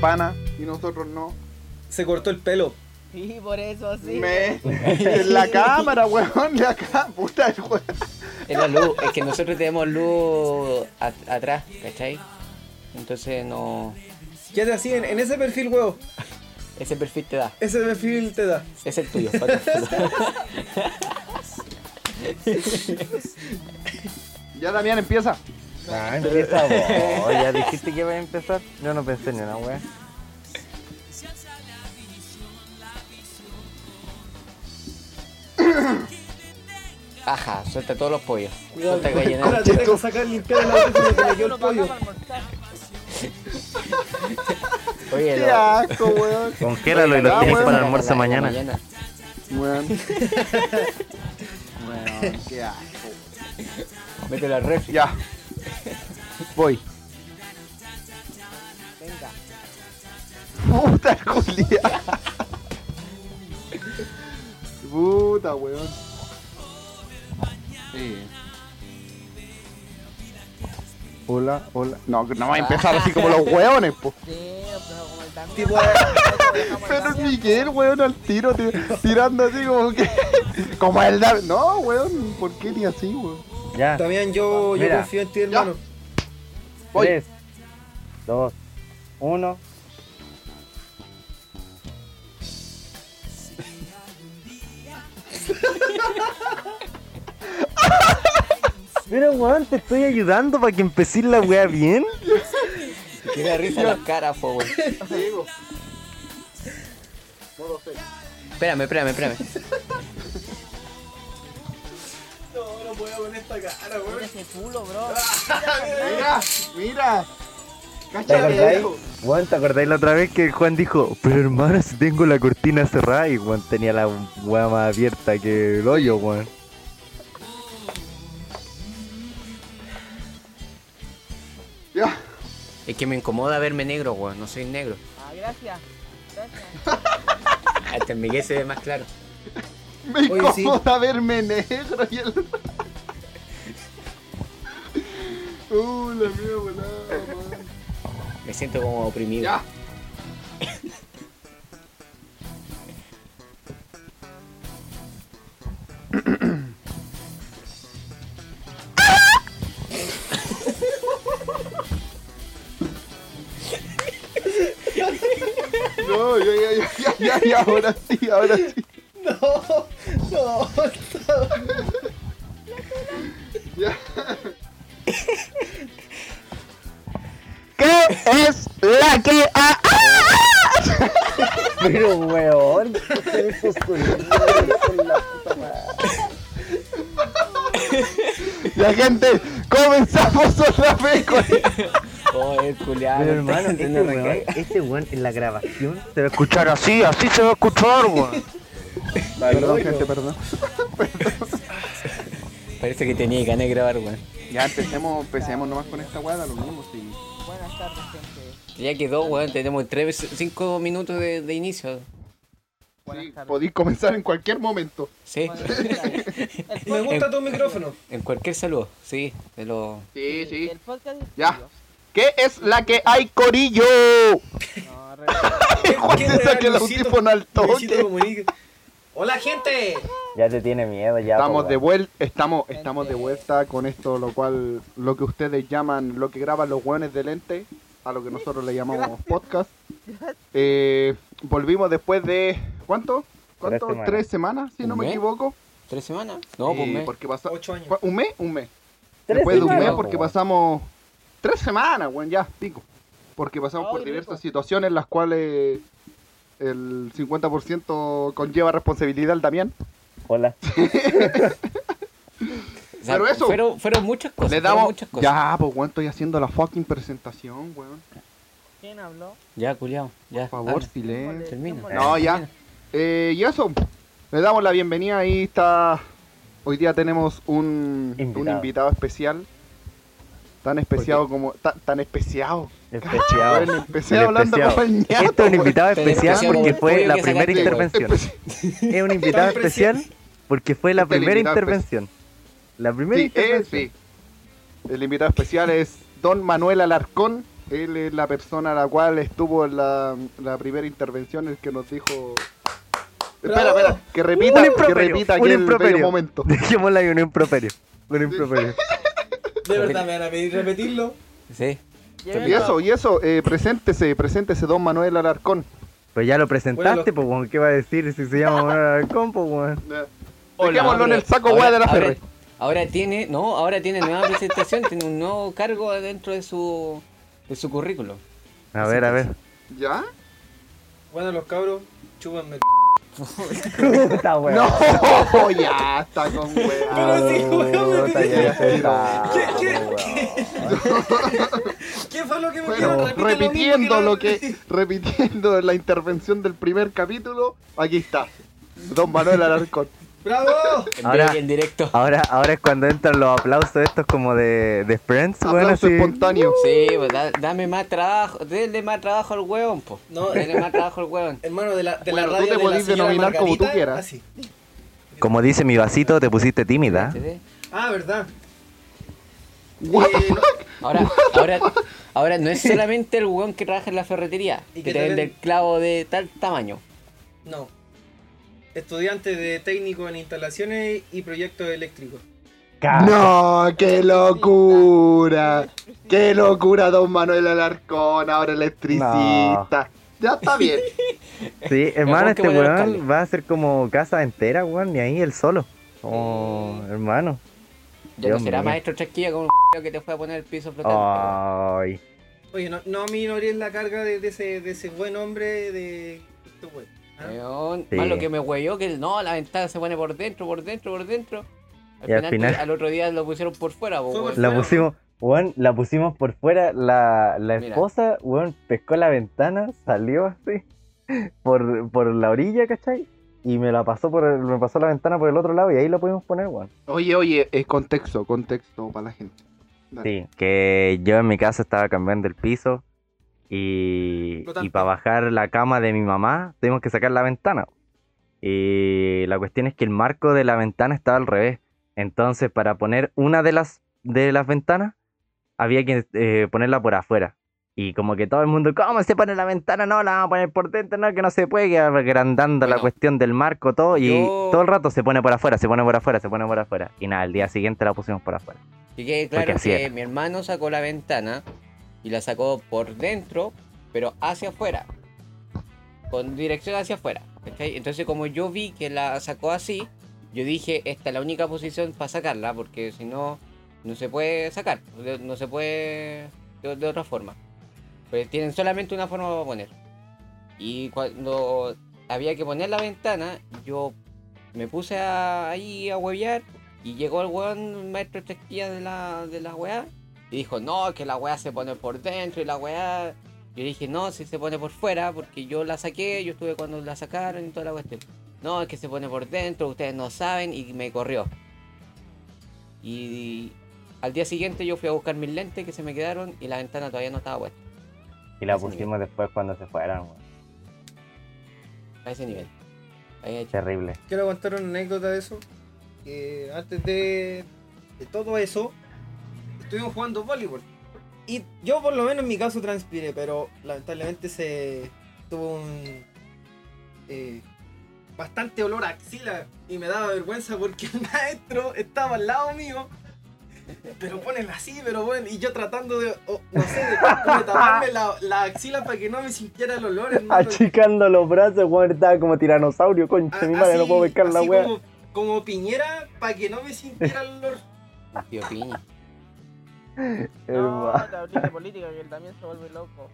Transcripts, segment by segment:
pana y nosotros no? Se cortó el pelo. Sí, por eso sí. Me... En la cámara, weón, de acá, puta el weón. Es la luz, es que nosotros tenemos luz a- atrás, ¿cachai? Entonces no. Quédate así en, en ese perfil, huevo. Ese perfil te da. Ese perfil te da. Es el tuyo. Ya Damián empieza. Ah, empieza vos. Ya dijiste que iba a empezar. Yo no pensé ni una wea. Ajá, suelta todos los pollos. Cuidado, Suelta gallina. espérate, deja sacar limpiar auto que me quedó el pollo. Oye, Qué lo- asco, weón. Congélalo y lo Ah, tienes para el almuerzo la- la mañana. Weón. Weón, qué asco. Mételo al refri. Ya. Voy. Venga. Puta Julia. Puta, weón. Sí. Hola, hola. No, no va a empezar así como los weones, po. Sí, pero como el Pero. Miguel, weón, al tiro, ti- tirando así como que. Como el David. No, weón, ¿por qué ni así, weón? Ya. También yo, yo Mira. confío en ti, hermano. Voy. 3, 2, 1. Pero weón, te estoy ayudando para que empecé la wea bien. Que da risa la cara, po, weón. Espérame, espérame, espérame. Puedo con esta cara, Mira ese culo, bro. Mira, mira. ¿Te acordáis? Weón, ¿te acordáis la otra vez que Juan dijo, pero hermano, si tengo la cortina cerrada y Juan tenía la wea más abierta que el hoyo, weón. Ya. Es que me incomoda verme negro, weón. No soy negro. Ah, gracias. Gracias. Hasta en Miguel se ve más claro. Me Oye, sí. incomoda verme negro y el. Uh, la mía volada, man. Me siento como oprimido. Ya. No, ya, ya, ya, ya, ya, ya, ahora sí, ahora sí. No, no. Ya. La gente, comenzamos otra vez con Oh, el culiado. Pero hermano, este weón, este weón en la grabación se va a escuchar así, así se va a escuchar, weón. Perdón, gente, perdón. Parece que tenía ganas de grabar, weón. Ya empecemos, empecemos nomás con esta weá, da lo mismo, sí. Buenas tardes, gente. Ya quedó, weón. Tenemos 5 minutos de, de inicio. Sí, podéis comenzar en cualquier momento. Sí. Me gusta En- tu micrófono. En cualquier saludo. Sí, de lo. Sí, sí. El podcast Ya. ¿Qué es la que hay, Corillo? No, re- Juan ¿Qué se el audífono al toque. Hola, gente. Ya te tiene miedo, ya. Estamos de vuelta, estamos, estamos de vuelta con esto, lo cual, lo que ustedes llaman, lo que graban los hueones de lente, a lo que nosotros le llamamos podcast. Eh, volvimos después de, ¿cuánto? ¿Cuánto? Tres semanas. ¿Tres semanas, si no ¿Un me equivoco? ¿Tres semanas? No, pues Eh, me. porque pasa- Ocho años. ¿Fue ¿Un mes? Un mes. Tres Después de un semanas, mes po, porque pasamos tres semanas, weón, ya, pico. Porque pasamos por diversas rico. situaciones las cuales el 50% conlleva responsabilidad al Damián. Hola. O sea, pero eso- Fueron, fueron muchas cosas. Le damos... muchas cosas. Ya, pues weón, estoy haciendo la fucking presentación, weón. ¿Quién habló? Ya, culiao. Ya. Por favor, silencio. Termina. No, ya. Eh, y eso, le damos la bienvenida. Ahí está. Hoy día tenemos un un invitado, especial. Tan especial como. ta- tan especial. Especial. Bueno, empecé El hablando especial. como el ñato, Este es un invitado especial porque fue la que primera intervención. Es un invitado especial porque fue la Este es primera intervención. La primera Sí, es, intervención. sí. El invitado especial es Don Manuel Alarcón, Él es la persona a la cual estuvo en la, la primera intervención, el que nos dijo... Espera, espera, que repita, Un que repita un improperio. bello momento. Dejémosla ahí un improperio. Un improperio. ¿De verdad me van a pedir repetirlo? Sí. Y eso, y eso, eh, preséntese, preséntese, don Manuel Alarcón. Pues ya lo presentaste, Bueno, pues, weón. ¿Qué va a decir si se llama Manuel Alarcón, pues, weón? Dejémoslo en el saco, Ahora- weá, de la Ferre. Ahora tiene, no, ahora tiene nueva presentación, tiene un nuevo cargo dentro de su, de su currículum. A ver, a ver. ¿Ya? Bueno, los cabros, chúpenme. Puta, weón. No, ya está con weá. Pero sí, weón, me Puta, ya está, ¿Qué- qué- weón. ¿Qué fue lo que me Bueno, repitiendo lo que que, repitiendo la intervención del primer capítulo, aquí está. Don Manuel Alarcón. ¡Bravo! En Ahora- vivo y en directo. Ahora, ahora es cuando entran los aplausos estos como de, de Friends, weón, Aplauso así. espontáneo. Sí, pues da- dame más trabajo, denle más trabajo al hueón, po. No. denle más trabajo al hueón. Hermano, de la, de Bueno, la tú radio te de la podís señora denominar como tú quieras. Así. Como dice mi vasito, te pusiste tímida. Ah, ¿verdad? What the Eh, fuck? Ahora, ahora, ahora no es solamente el hueón que trabaja en la ferretería, Y que que te te vende ven- el clavo de tal tamaño. No. Estudiante de técnico en instalaciones y proyectos eléctricos. No, qué locura. Qué locura, don Manuel Alarcón, ahora electricista. Ya está bien. Sí, hermano, este weón va a ser como casa entera, weón, ni ahí él solo. Como, hermano. Ya Dios no será mío. maestro chasquilla con un que te fue a poner el piso flotante. Ay. Oye, no, no minories la carga de, de ese, de ese buen hombre de. este. Weón, Sí. Más lo que me hueyó que no, la ventana se pone por dentro, por dentro, por dentro. Al Y al final, final- al otro día lo pusieron por fuera, po. La pusimos, weón, la pusimos por fuera. La, la Mira. esposa, weón, pescó la ventana, salió así por, por la orilla, ¿cachai? Y me la pasó por el- me pasó la ventana por el otro lado y ahí la pudimos poner, weón. Oye, oye, es contexto, contexto para la gente. Dale. Sí, que yo en mi casa estaba cambiando el piso y, para bajar la cama de mi mamá tuvimos que sacar la ventana. Y la cuestión es que el marco de la ventana estaba al revés. Entonces, para poner una de las, de las ventanas, había que eh, ponerla por afuera. Y como que todo el mundo, ¿cómo se pone la ventana? No, la vamos a poner por dentro, no, que no se puede, que agrandando la cuestión del marco, todo. Y yo- todo el rato se pone por afuera, se pone por afuera, se pone por afuera. Y nada, el día siguiente la pusimos por afuera. Y Porque claro que era. mi hermano sacó la ventana y la sacó por dentro, pero hacia afuera. Con dirección hacia afuera. Entonces como yo vi que la sacó así, yo dije, esta es la única posición para sacarla, porque si no, no se puede sacar. No se puede de, otra forma. Pues tienen solamente una forma para poner. Y cuando había que poner la ventana, yo me puse a, ahí a huevear y llegó el weón, maestro chasquilla de la, de la weá, y dijo, no, que la weá se pone por dentro y la weá. Yo dije, no, si se pone por fuera, porque yo la saqué, yo estuve cuando la sacaron y toda la cuestión. No, es que se pone por dentro, ustedes no saben, y me corrió. Y, al día siguiente yo fui a buscar mis lentes que se me quedaron y la ventana todavía no estaba puesta. Y la pusimos después cuando se fueran, weón. A ese nivel. Ahí hecho. Terrible. Quiero contar una anécdota de eso. Que antes de, de todo eso, estuvimos jugando voleibol. Y yo por lo menos en mi caso transpiré, pero lamentablemente se tuvo un eh, bastante olor a axila y me daba vergüenza porque el maestro estaba al lado mío. Pero ponela así, pero bueno, y yo tratando de, o- no sé, de, taparme la, la axila para que no me sintiera el olor, hermano. Achicando los brazos, weón, estaba como tiranosaurio, concha, mi madre, no puedo pescar la weá. Como, como piñera para que no me sintiera el olor. Tío Piña. No, de política que él también se vuelve loco.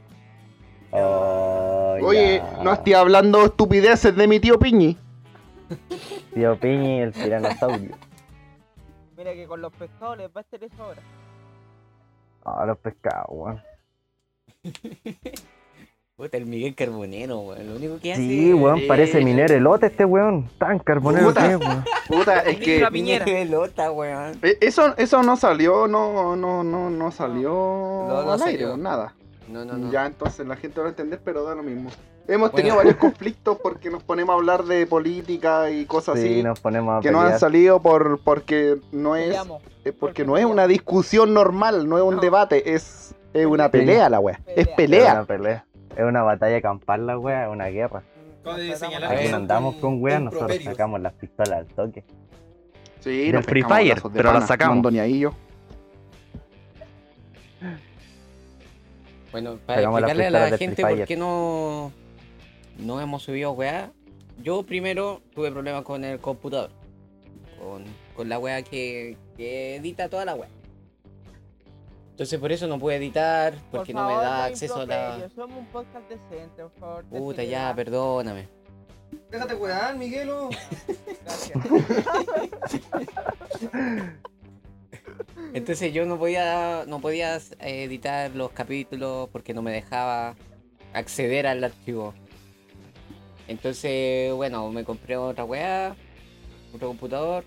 Ay, Oye, ya. no estoy hablando estupideces de mi tío Piñi. Tío Piñi, el tiranosaurio. Mira que con los pescados les va a hacer eso ahora. Ah, los pescados, weón. Puta, el Miguel Carbonero, weón. Lo único que hace. Sí, weón, parece minero elote este weón. Tan carbonero Puta. que es, weón. Puta, es que La piñera. Pelota, weón. eh, eso, eso no salió, no, no, no, no salió No, no al aire, salió. nada. No, no, no. Ya entonces la gente va a entender, pero da lo mismo. Hemos tenido varios conflictos porque nos ponemos a hablar de política y cosas Sí, así nos ponemos a que no han salido por porque no es eh, porque no es una discusión normal, no es un No. debate, es Es una pelea la wea. Es Es pelea. una pelea. Es una batalla campal la wea, es una guerra. Aquí no andamos con weas, nosotros sacamos las pistolas al toque. Sí, Del Free Fire, de pero la pana, sacamos. no ando ni ahí yo. Bueno, para Sacamos las explicarle a la gente por qué no, no hemos subido weá. Yo primero tuve problemas con el computador. Con, con la weá que, que edita toda la weá. Entonces por eso no pude editar, porque Por no me da acceso a la... Somos un podcast decente, por favor. Puta, ya, perdóname. Déjate wear, Miguelo. Gracias. Entonces yo no podía, no podía eh, editar los capítulos porque no me dejaba acceder al archivo. Entonces, bueno, me compré otra weá, otro computador.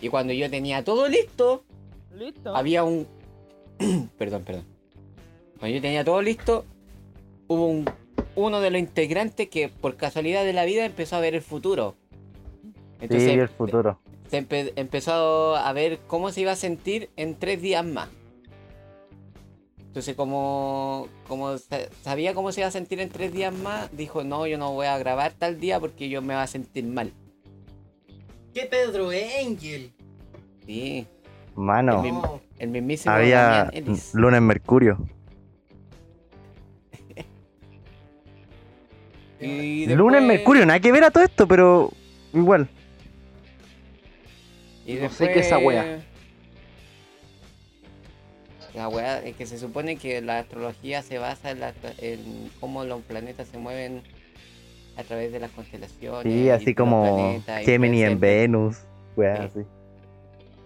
Y cuando yo tenía todo listo, Listo. había un... perdón, perdón. Cuando yo tenía todo listo, hubo un, uno de los integrantes que por casualidad de la vida empezó a ver el futuro. sí, el futuro. se empe- empezó a ver cómo se iba a sentir en tres días más. Entonces, como, como sa- sabía cómo se iba a sentir en tres días más, dijo, no, yo no voy a grabar tal día porque yo me voy a sentir mal. ¿Qué Pedro Angel? Sí, Mano, El mismísimo había luna en Mercurio. Y Luna en después- Mercurio, nada que ver a todo esto, pero igual. Y No sé qué es esa después- wea. La wea es que se supone que la astrología se basa en, la- en cómo los planetas se mueven a través de las constelaciones. Sí, y así como Gemini en Venus, weas Sí. así.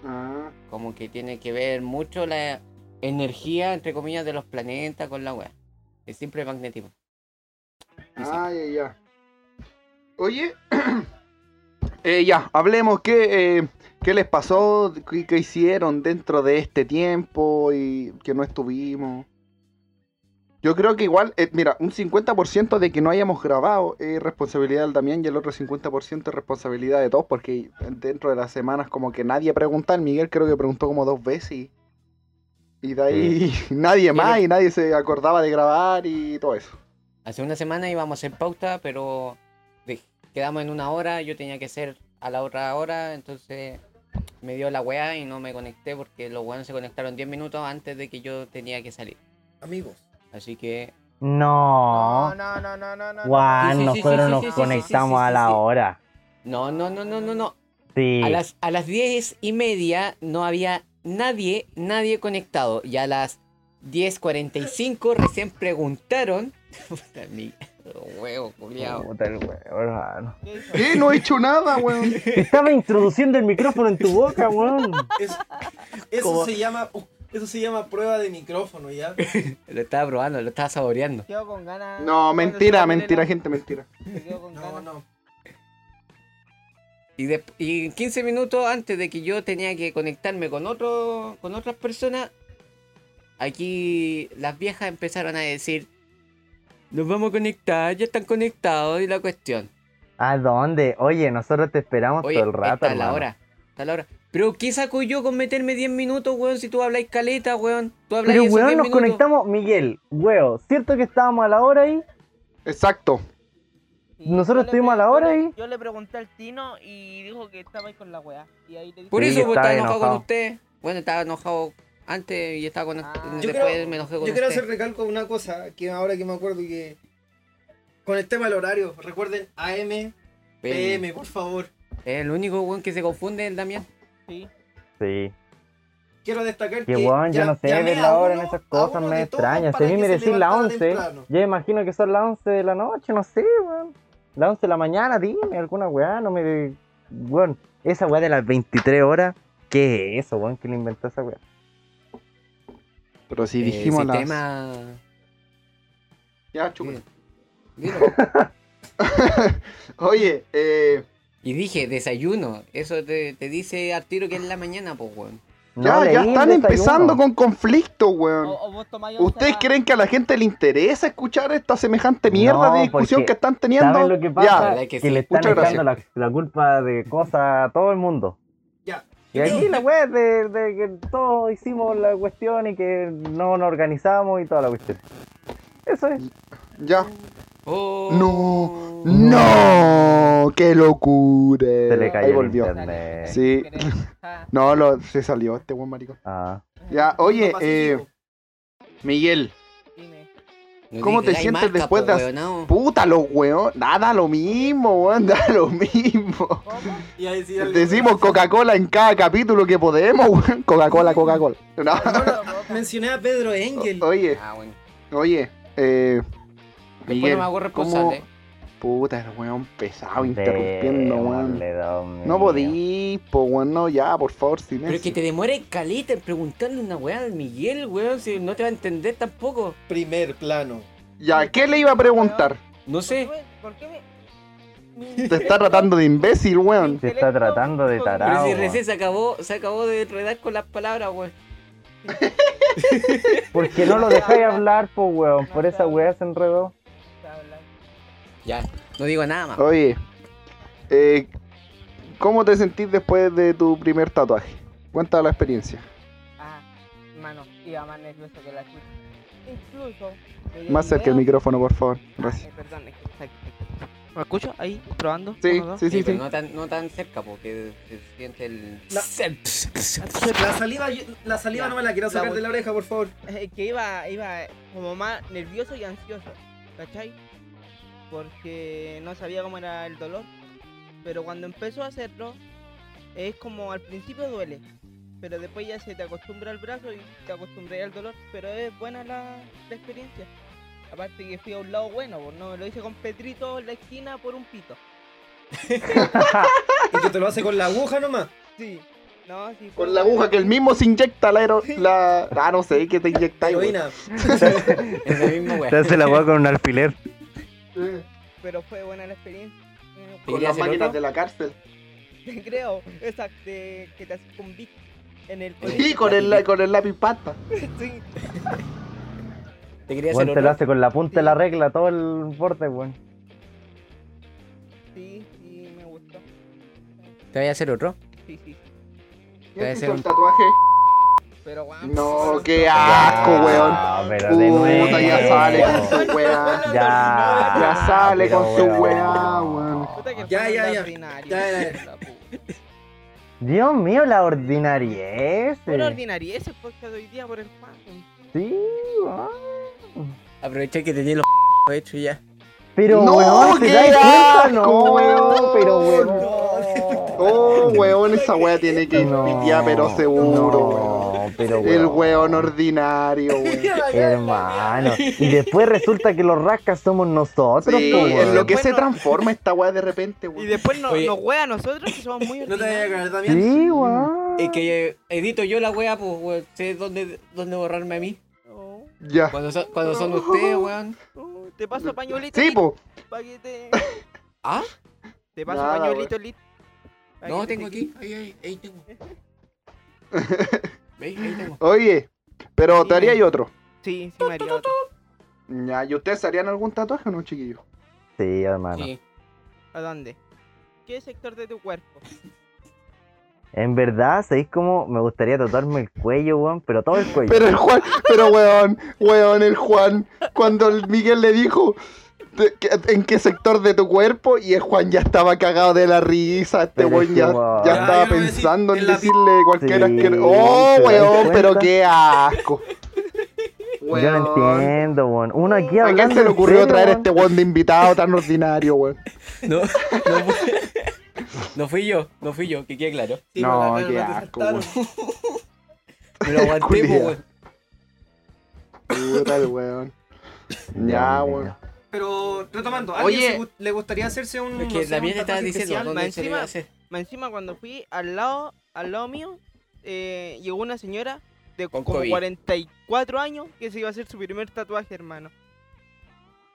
Ah, Como que tiene que ver mucho la energía, entre comillas, de los planetas con la wea. El simple magnetismo. Ah, ya, ya. Oye, eh, ya, hablemos qué, eh, qué les pasó, qué hicieron dentro de este tiempo y que no estuvimos. Yo creo que igual, eh, mira, un 50% de que no hayamos grabado es responsabilidad del Damián y el otro 50% es responsabilidad de todos, porque dentro de las semanas como que nadie pregunta, el Miguel creo que preguntó como dos veces y, y de ahí nadie más y nadie se acordaba de grabar y todo eso. Hace una semana íbamos a hacer pauta, pero quedamos en una hora, yo tenía que ser a la otra hora, entonces me dio la weá y no me conecté porque los weones se conectaron 10 minutos antes de que yo tenía que salir. Amigos. Así que No. No, no, no, no, no. Juan, Sí, sí, sí, nosotros sí, nos conectamos a la hora. no, no, no, no, no, no. Sí. A las, a las 10 y media no había nadie, nadie conectado. Y a las 10.45 recién preguntaron. Puta, mi huevo, culiao. Puta el huevo, hermano. ¿Qué. No he hecho nada, weón. Estaba introduciendo el micrófono en tu boca, weón. Eso, se llama. Eso se llama prueba de micrófono, ¿ya? Lo estaba probando, lo estaba saboreando. Quedo con ganas. No, mentira, mentira, gente, mentira. Me quedo con No, ganas. no. Y, de- y 15 minutos antes de que yo tenía que conectarme con otro, con otras personas, aquí las viejas empezaron a decir, nos vamos a conectar, ya están conectados y la cuestión. ¿A dónde? Oye, nosotros te esperamos Oye, todo el rato, está la hora, está la hora. Pero ¿qué saco yo con meterme 10 minutos, weón? Si tú habláis caleta, weón. Tú habláis Pero weón, 10 nos minutos. conectamos, Miguel, weón, ¿cierto que estábamos a la hora ahí? Exacto. Nosotros estuvimos a la hora ahí. Yo le pregunté al Tino y dijo que estaba ahí con la weá. Y ahí le dije. Por Sí, eso pues, estaba estaba enojado, enojado. con usted. Bueno, estaba enojado antes y estaba con Ah. Yo después creo- me enojé con Yo quiero usted. hacer recalco de una cosa que ahora que me acuerdo que. Con el tema del horario, recuerden AM, PM, por favor. Es el único weón que se confunde es el Damián. Sí. Sí. Quiero destacar Que que. weón, yo ya- no sé ver la hora en esas cosas, me extraña. Si a mí me decís las levantara 11, temprano. yo imagino que son las 11 de la noche, no sé, weón. Las 11 de la mañana, dime alguna weá, no me. Weón, esa weá de las 23 horas, ¿qué es eso, weón? ¿Quién inventó esa weá? Pero si Eh, dijimos las... sistema... Ya, chupa. Dilo. Oye, eh, Y dije, desayuno. Eso te, te dice al tiro que es la mañana, pues, weón. ya, No ya están empezando con conflictos, weón. O, o ¿Ustedes a- creen que a la gente le interesa escuchar esta semejante mierda No, de discusión que están teniendo? ¿Saben lo que Ya, pasa? verdad que que sí. le están Muchas echando la, la culpa de cosas a todo el mundo. Ya. Y aquí la weá es de, de que todos hicimos la cuestión y que no nos organizamos y toda la cuestión. Eso es. Ya. Oh. No. ¡No! ¡Qué locura! Se le cayó Ahí el volvió. internet. Sí. No, lo, se salió este buen marico. Ah. Ya, oye, No eh. Miguel, dime. No ¿Cómo te sientes marca, después de weonao. puta los weón, nada lo mismo, weón, da lo mismo. ¿Cómo? Y ahí sí, algo- Decimos Coca-Cola en cada capítulo que podemos, weón. Coca-Cola, Coca-Cola. No. Mencioné a Pedro Engel. Oye, Ah, bueno. oye, eh. Después Miguel, no me hago ¿cómo- responsable. Puta, el weón pesado, interrumpiendo, weón. No podí, po, weón, no, ya, por favor, Pero es silencio. que te demora caleta en preguntarle una weá al Miguel, weón, si no te va a entender tampoco. Primer plano. Ya, ¿qué le iba a preguntar? No sé. ¿Por qué me.? Te está tratando de imbécil, weón. Se está tratando de Pero tarado. si weón. recién se acabó, se acabó de enredar con las palabras, weón. Porque no lo dejáis hablar, pues weón. Por esa weá se enredó. Ya, no digo nada más. Oye, eh, ¿cómo te sentís después de tu primer tatuaje? Cuenta la experiencia. Ah, mano, iba más nervioso que la chucha. Incluso. Más cerca el micrófono, por favor. Ah, Gracias. eh, perdón, es que está aquí. ¿Me escucho? Ahí, probando. Sí, Uno, sí, sí, pero sí. no tan, no tan cerca porque se siente el. La- La saliva, la saliva no me la quiero sacar La de la oreja, por favor. Eh, que iba, iba como más nervioso y ansioso, ¿cachai? Porque no sabía cómo era el dolor. Pero cuando empezó a hacerlo, es como al principio duele. Pero después ya se te acostumbra al brazo y te acostumbras al dolor. Pero es buena la, la experiencia. Aparte que fui a un lado bueno, pues no me lo hice con Petrito en la esquina por un pito. Y que te lo hace con la aguja nomás. Sí. No, sí fue Con la aguja que el mismo se inyecta la aero... La... Ah, no sé, que te inyectáis, weón. Heroína. Es la misma weá. Te hace la weá con un alfiler. Pero fue buena la experiencia. Con ¿Querías las hacer máquinas otro? de la cárcel. Te creo, esa de que te haces con Vic en el Sí, con el, con el lápiz pasta. Sí. Te quería hacer te lo hace con la punta de la regla, todo el borde, weón. Sí, sí, me gustó. ¿Te voy a hacer otro? Sí, sí. ¿Quién Debe te ser hizo un- tatuaje? Pero guau. No, qué asco, weón. Pero de nuevo. Puta, ya sale con su weá. Ya. Ya sale pero con su weón. weá, weón. Puta que Ya, ya, ya. Ya, ya. Dios mío, la ordinariez. Pura ordinaria ese podcast de hoy día por el Juan. Sí, weón. Aprovechar que tenía los hechos ya. Pero, No, weón, ¿te das cuenta? asco, No, weón. pero, weón. Oh, weón, esa weá tiene que ir No, piteada, pero seguro, weón. No, pero, El weón. weón ordinario, weón. Hermano. Y después resulta que los rascas somos nosotros, Sí, po, en weón. lo que se no- transforma esta weá de repente, Y weón. después no, nos wea a nosotros que somos muy No te vayas a ordinarios. también. Sí, weón. Es que eh, edito yo la weá, pues, weón. Sé dónde, dónde borrarme a mí. No, Ya. Cuando, son- cuando son ustedes, weón. no, te paso pañuelito. Sí, po. pa' que te... ¿Ah? Te paso Nada, pañuelito, Lit. No, te- tengo aquí. Ahí, ahí, ahí tengo. ¿Veis? Ahí tengo. Oye, pero te haría yo otro. Sí, sí, María. otro. Ya, ¿y ustedes harían algún tatuaje o no, chiquillos? Sí, hermano. Sí. ¿A dónde? ¿Qué sector de tu cuerpo? En verdad, ¿sabéis cómo me gustaría tatuarme el cuello, weón? Pero todo el cuello. Pero el Juan, pero weón, weón, el Juan, cuando el Miguel le dijo en qué sector de tu cuerpo, y el Juan ya estaba cagado de la risa, este weón que, ya, weón. ya Ya, estaba decir, pensando en la decirle cualquier Sí, asqueroso. Oh, ¿te das weón, pero qué asco. Yo no entiendo, weón. Uno aquí ¿A quién se le ocurrió serio, traer weón? este weón de invitado tan ordinario, weón? No, no fui, no fui yo, no fui yo, que quede claro. Sí, No, la qué asco, saltaron. Me lo aguanté, weón. Puta el weón. Ya, weón. Pero retomando, ¿a Oye. alguien se le gustaría hacerse un, Es no que sé, la un mía te estaba diciendo dónde Más se encima- hacer. Más encima cuando fui al lado, al lado mío, eh, llegó una señora de Con como COVID. 44 años que se iba a hacer su primer tatuaje, hermano.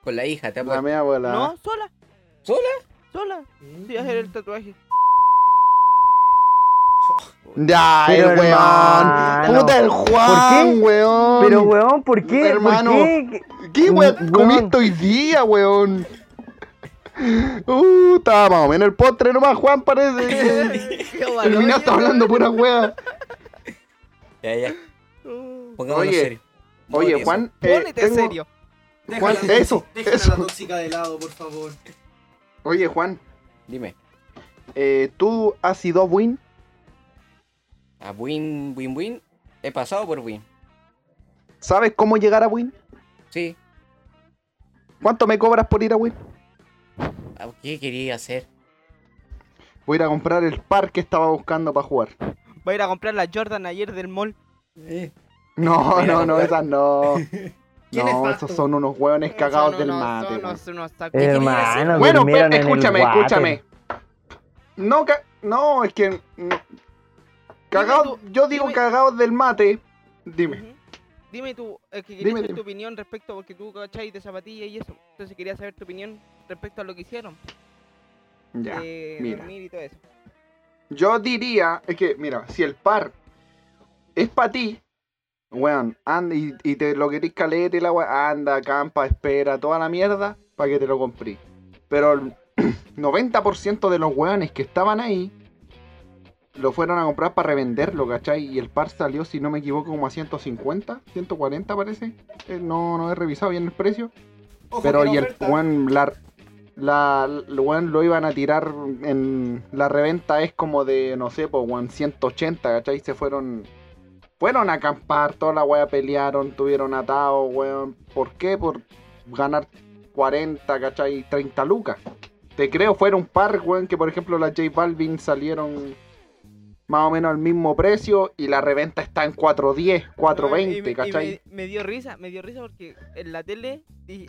Con la hija, te La apuesto. mía abuela. No, sola. ¿Sola? Sola. Se iba a hacer el tatuaje. Ya, Pero, el weón. Puta el Juan, ¿por weón. Pero, weón, ¿por qué? Hermano. ¿Por qué? ¿Qué weón Weón. comiste hoy día, weón? Uh, estaba más o menos el postre nomás, Juan, parece. Qué está hablando pura wea. Ya, ya. Uh, Pongámonos Oye, serio. Oye, Oye, Juan. eh, Ponete tengo- serio. Juan, Déjala, eso, déjala eso. la tóxica de lado, por favor. Oye, Juan, Dime. eh, ¿tú has sido win? A win, win, win. He pasado por win. ¿Sabes cómo llegar a win? Sí. ¿Cuánto me cobras por ir a win? Ah, ¿Qué quería hacer? Voy a ir a comprar el par que estaba buscando para jugar. Va a ir a comprar la Jordan ayer del mall. No, Voy no, no, esas no. ¿Quién No, es esos son unos hueones cagados Son del mate. unos-. Hermano, Bueno, pero escúchame, escúchame. No, ca- no, es que. Cagados, tú, yo digo dime. cagados del mate. Dime. Dime tú, es que quería Dime, tu opinión respecto, porque tú cachai de zapatillas y eso. Entonces quería saber tu opinión respecto a lo que hicieron. Ya. de mira. dormir y todo eso. Yo diría, es que, mira, si el par es para ti, weón, anda y, y te lo querís caleta y la weá, anda, campa, espera, toda la mierda, para que te lo compré. Pero el 90% de los weones que estaban ahí lo fueron a comprar para revenderlo, ¿cachai? Y el par salió, si no me equivoco, como a 150, 140 parece. Eh, no, no he revisado bien el precio. Ojo Pero y el weón, la, la, lo iban a tirar en la reventa es como de, no sé, pues weón, 180, ¿cachai? Se fueron, fueron a acampar, toda la weá pelearon, tuvieron atados, weón. ¿Por qué? Por ganar 40, ¿cachai? 30 lucas. Te creo, fueron un par, weón, que por ejemplo las J Balvin salieron más o menos al mismo precio y la reventa está en 410, Y me- 420, y ¿cachai? me, me dio risa, me dio risa porque en la tele,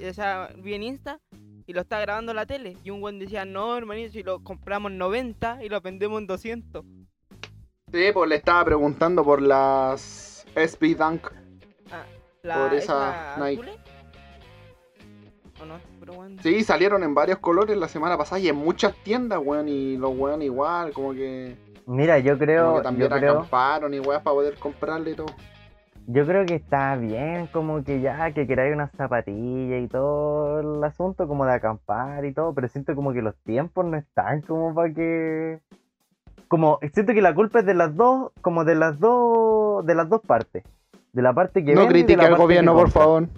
o sea, vi en Insta y lo estaba grabando la tele. Y un buen decía, no, hermanito, si lo compramos en 90 y lo vendemos en 200. Sí, pues le estaba preguntando por las SB Dunk. La, Por esa Nike. azules? ¿O no? Pero bueno. Sí, salieron en varios colores la semana pasada y en muchas tiendas, weón, y los weón igual, como que, Mira, yo como creo, que yo también creo, acamparon y weón para poder comprarle y todo. yo creo que está bien como que ya que queráis una zapatilla y todo el asunto como de acampar y todo, pero siento como que los tiempos no están como para que como siento que la culpa es de las dos, como de las dos de las dos partes. De la parte que No vende de critique al que gobierno, por favor.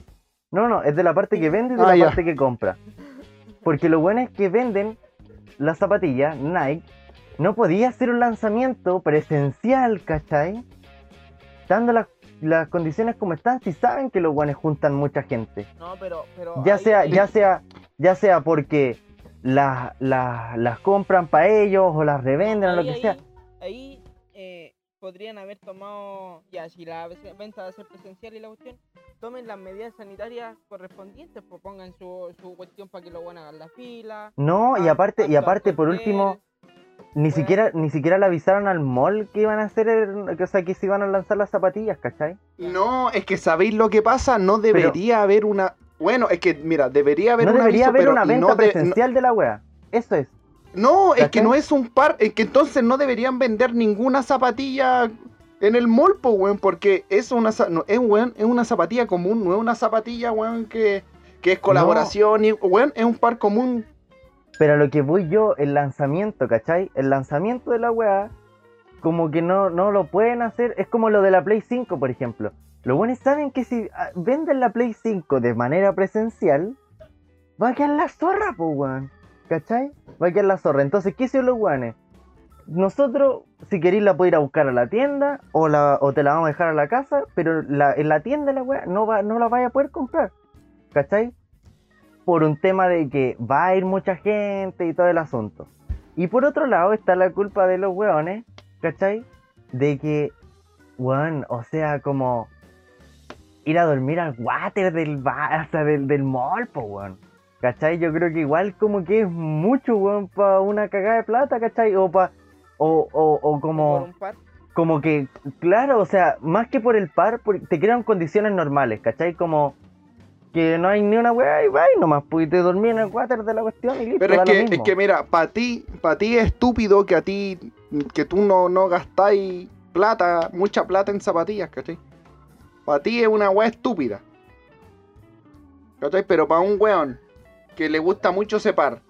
No, no, es de la parte que vende y de Ah, la ya. parte que compra. Porque lo bueno es que venden las zapatillas Nike. No podía hacer un lanzamiento presencial, ¿cachai? Dando las, las condiciones como están, si saben que los guanes juntan mucha gente. No, pero. pero Ya sea, ya sea, ya sea porque las, las, las compran para ellos o las revenden o lo que ahí- sea. Ahí eh, podrían haber tomado. Ya, si la ve- venta va a ser presencial y la cuestión, tomen las medidas sanitarias correspondientes, pues pongan su, su cuestión para que lo buenos hagan la fila. No, y aparte, y aparte por último, ni siquiera, ni siquiera le avisaron al mall que iban a hacer, el- que, o sea, que se iban a lanzar las zapatillas, ¿cachai? No, es que sabéis lo que pasa, no debería haber una. Bueno, es que, mira, debería haber no un debería aviso, haber pero una venta no de- presencial de la wea. Eso es. No, es que no es un par, es que entonces no deberían vender ninguna zapatilla en el mall, po, weón, porque es una, no, es, weón, es una zapatilla común, no es una zapatilla, weón, que, que es colaboración, y, weón, es un par común. Pero a lo que voy yo, el lanzamiento, ¿cachai? El lanzamiento de la wea, como que no, no lo pueden hacer. Es como lo de la Play 5, por ejemplo. Los buenos saben que si ah, venden la Play 5 de manera presencial, va a quedar la zorra, po, weón. ¿Cachai? Va a quedar la zorra. Entonces, ¿qué hicieron los weones? Nosotros, si queréis, la podéis ir a buscar a la tienda o, la, o te la vamos a dejar a la casa, pero la, en la tienda la weá no, no la vaya a poder comprar. ¿Cachai? Por un tema de que va a ir mucha gente y todo el asunto. Y por otro lado está la culpa de los weones, ¿cachai? De que, weón, o sea, como ir a dormir al water del bar, o sea, del, del mall, po, weón. ¿Cachai? Yo creo que igual como que es mucho, weón, para una cagada de plata, ¿cachai? O pa, o, o, o como, como que, claro, o sea, más que por el par, por- te crean condiciones normales, ¿cachai? Como que no hay ni una weá y va y nomás pudiste dormir en el water de la cuestión y listo, Pero es que, es que mira, para ti, para ti es estúpido que a ti, que tú no, no gastáis plata, mucha plata en zapatillas, ¿cachai? Para ti es una weá estúpida. ¿Cachai? Pero para un weón que le gusta mucho ese par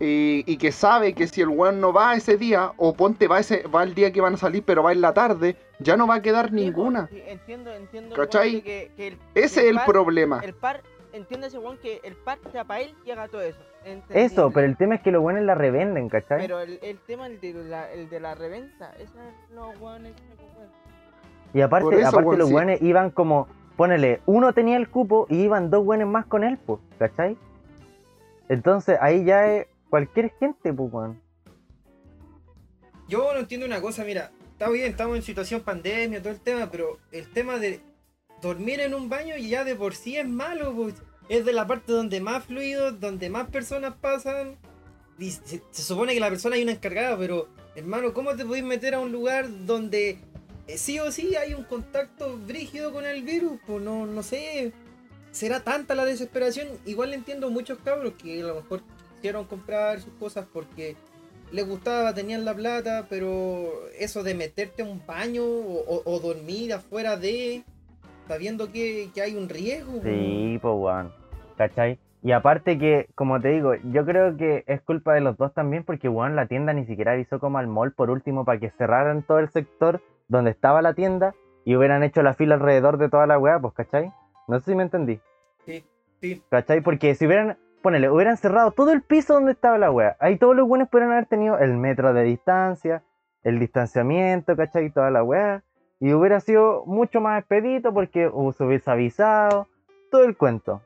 y, y que sabe que si el weón no va ese día, o ponte va ese va el día que van a salir, pero va en la tarde, ya no va a quedar Sí, pues, ninguna. sí, entiendo, entiendo. ¿Cachai? weón, de Que, que el, Ese que es el par- problema. El par, entiende ese weón que el par sea para él y haga todo eso. Eso, pero el tema es que los buenos la revenden, ¿cachai? Pero el, el tema el de la, el de la reventa, esa es los weones. Y aparte, eso, aparte weón, los sí. buenos iban como, ponele, uno tenía el cupo y iban dos buenos más con él, pues, ¿cachai? Entonces ahí ya es cualquier gente, pues, weón. Yo no entiendo una cosa, mira, está bien, estamos en situación pandemia, todo el tema, pero el tema de dormir en un baño ya de por sí es malo, pues. Es de la parte donde más fluidos, donde más personas pasan. Y se, supone que la persona hay una encargada, pero hermano, ¿cómo te podéis meter a un lugar donde eh, sí o sí hay un contacto brígido con el virus? Pues no, no sé. Será tanta la desesperación. Igual entiendo muchos cabros que a lo mejor quisieron comprar sus cosas porque les gustaba, tenían la plata, pero eso de meterte a un baño o, o- o dormir afuera de, sabiendo que, que hay un riesgo. Sí, pues, weón. ¿Cachai? Y aparte que, como te digo, yo creo que es culpa de los dos también porque, weón, la tienda ni siquiera avisó como al mall por último para que cerraran todo el sector donde estaba la tienda y hubieran hecho la fila alrededor de toda la weá, pues, ¿cachai? No sé si me entendí. Sí, sí. ¿Cachai? Porque si hubieran, ponele, hubieran cerrado todo el piso donde estaba la wea. Ahí todos los buenos podrían haber tenido el metro de distancia, el distanciamiento, ¿cachai? Toda la wea. Y hubiera sido mucho más expedito porque se hubiese avisado, todo el cuento.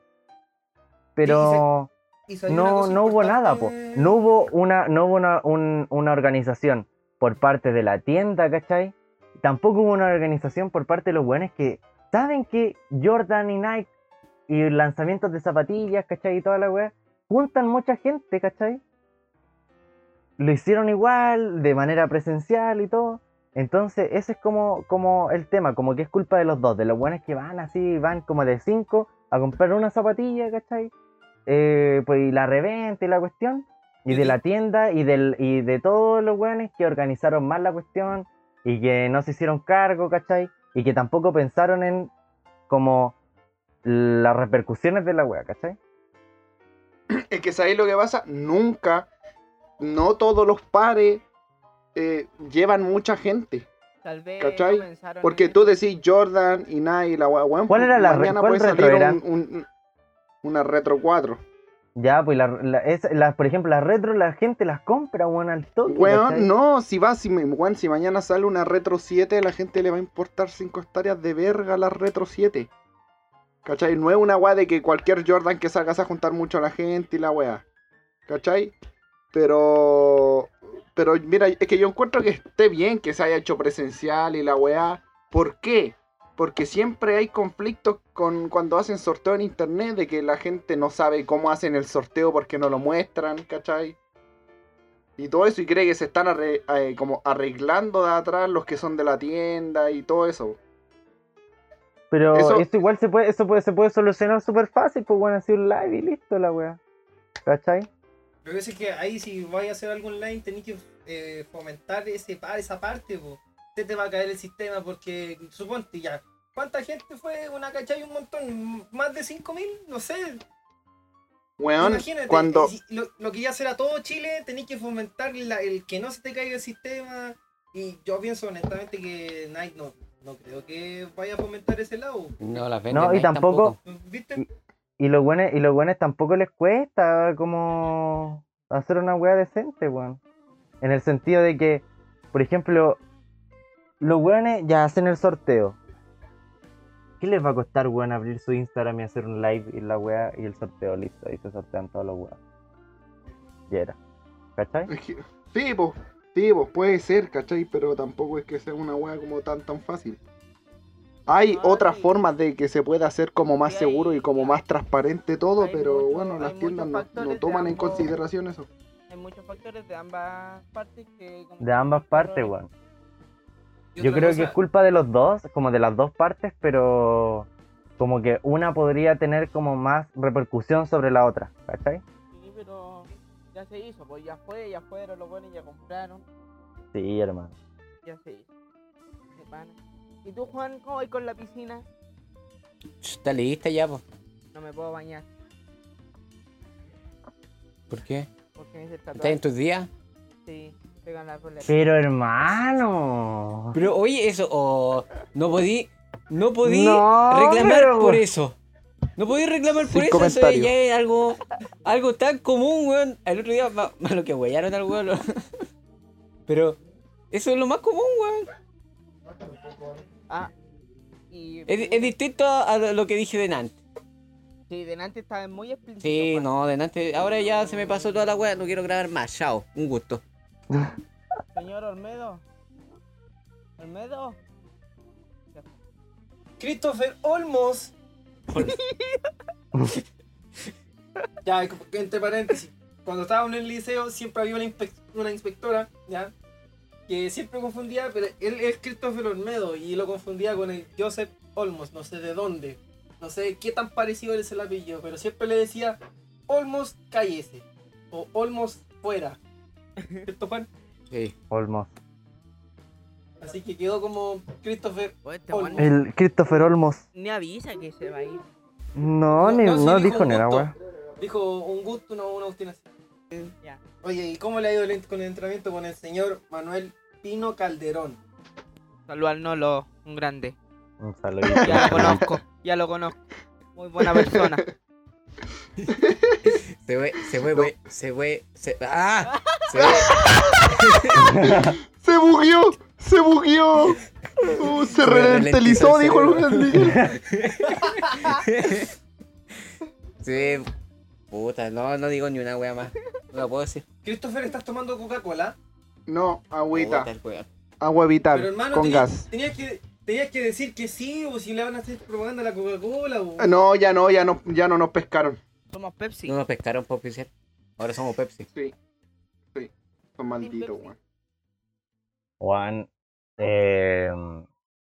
Pero Y no, no hubo nada, po. No hubo una, no hubo una, un- una organización por parte de la tienda, ¿cachai? Tampoco hubo una organización por parte de los buenos que saben que Jordan y Nike y lanzamientos de zapatillas, ¿cachai? Y toda la weá, juntan mucha gente, ¿cachai? Lo hicieron igual, de manera presencial y todo. Entonces, ese es como, como el tema, como que es culpa de los dos, de los buenos que van así, van como de cinco a comprar una zapatilla, ¿cachai? Eh, pues y la reventa y la cuestión, y de la tienda y, del, y de todos los buenos que organizaron mal la cuestión y que no se hicieron cargo, ¿cachai? Y que tampoco pensaron en como las repercusiones de la wea, ¿cachai? Es que sabéis lo que pasa, nunca, no todos los pares eh, llevan mucha gente. Tal vez ¿Cachai? Porque en tú decís Jordan y Nike, la wea, weón, ¿Cuál era la re- mañana cuál puede retro salir era? un- un- una Retro 4. Ya, pues, la, la- es- por ejemplo, las retro la gente las compra, weón, al toque. Weón, no, si va, si, me- weón, si mañana sale una Retro 7, la gente le va a importar 5 hectáreas de verga a la Retro 7. ¿Cachai? No es una weá de que cualquier Jordan que salga a juntar mucho a la gente y la weá. ¿Cachai? Pero. Pero mira, es que yo encuentro que esté bien que se haya hecho presencial y la weá. ¿Por qué? Porque siempre hay conflictos con cuando hacen sorteo en internet de que la gente no sabe cómo hacen el sorteo porque no lo muestran, ¿cachai? Y todo eso, y cree que se están eh, arreglando de atrás los que son de la tienda y todo eso. Pero Eso- eso, igual se puede, eso puede, se puede solucionar súper fácil, pues bueno, así un live y listo la wea. ¿Cachai? Lo que pasa es que ahí si vais a hacer algo online tenéis que eh, fomentar ese par, esa parte, po. Usted te va a caer el sistema porque, suponte ya, ¿cuánta gente fue? Una cachai, un montón, más de 5000, no sé. Weón, Imagínate, cuando... lo, lo que ya será todo Chile, tenéis que fomentar la- el que no se te caiga el sistema. Y yo pienso honestamente que Nike no, no creo que vaya a fomentar ese lado. No las venden. No, y Nike tampoco- ¿Viste? Y los buenos, y los buenos tampoco les cuesta como hacer una wea decente, weón. En el sentido de que, por ejemplo, los weones ya hacen el sorteo. ¿Qué les va a costar, weón, abrir su Instagram y hacer un live y la wea y el sorteo listo? Y se sortean todos los weas. Ya era. ¿Cachai? Sí, pues, sí, pues, puede ser, ¿cachai? Pero tampoco es que sea una weá como tan tan fácil. Hay otras formas de que se pueda hacer como más Sí, seguro y como hay- más transparente todo, hay pero mucho- bueno, las tiendas no, toman en consideración eso. Hay muchos factores de ambas partes que... como De ambas partes, weón. Yo creo cosa, que es culpa de los dos, como de las dos partes, pero como que una podría tener como más repercusión sobre la otra, ¿cachai? Ya se hizo, pues ya fue, ya fueron los buenos, ya compraron, Sí, hermano. ya se hizo. De pana. ¿Y tú, Juan, cómo vas con la piscina? Está lista ya, pues. No me puedo bañar. ¿Por qué? Porque me hice el ¿Estás en tus días? Sí. Pero hermano. Pero oye, eso, oh, no podí, no podí No, reclamar pero- por eso. No podí reclamar por Sin eso, eso ya es algo, algo tan común, weón. El otro día, ma- malo que huellaron al weón. lo- Pero eso es lo más común, weón. Ah, y. Es, es distinto a, lo que dije delante. Sí, delante estaba muy explícito. Sí, no, delante. Ahora ya se me pasó toda la weá, no quiero grabar más. Chao, un gusto. Señor Olmedo. Olmedo. Christopher Olmos. ya, entre paréntesis. Cuando estaba en el liceo siempre había una, inspec- una inspectora, ¿ya? Que siempre confundía, pero él es Christopher Olmedo y lo confundía con el Joseph Olmos, no sé de dónde. No sé qué tan parecido es el apellido, pero siempre le decía Olmos cállese o Olmos fuera. ¿Cierto, Juan? Sí. Olmos. Así que quedó como Christopher este Olmos. Juan El Christopher Olmos. ni avisa que se va a ir. No, ni, sí, no dijo weá. Dijo un gusto, no una cuestión así. Ya. Oye, ¿y cómo le ha ido el- con el entrenamiento con el señor Manuel Pino Calderón? Saludos al Nolo, un grande. Un saludito. Ya lo conozco, ya lo conozco. Muy buena persona. Se fue, se fue, we- se fue, se. ¡Ah! Se fue. ¡Se bugueó! ¡Se bugueó! Uh, se Se ralentizó, dijo el Miguel. Fue. Puta, no, no digo ni una wea más. No la puedo decir. Christopher, ¿estás tomando Coca-Cola? No, agüita. Agua vital, Pero hermano, con tenías, gas. tenías que, tenías que decir que sí, o si le van a hacer propaganda a la Coca-Cola. o- Ah, No, ya no, ya no, ya no nos pescaron. Somos Pepsi. No nos pescaron por oficial. Ahora somos Pepsi. Sí. Sí. Son malditos, weón. Juan, eh,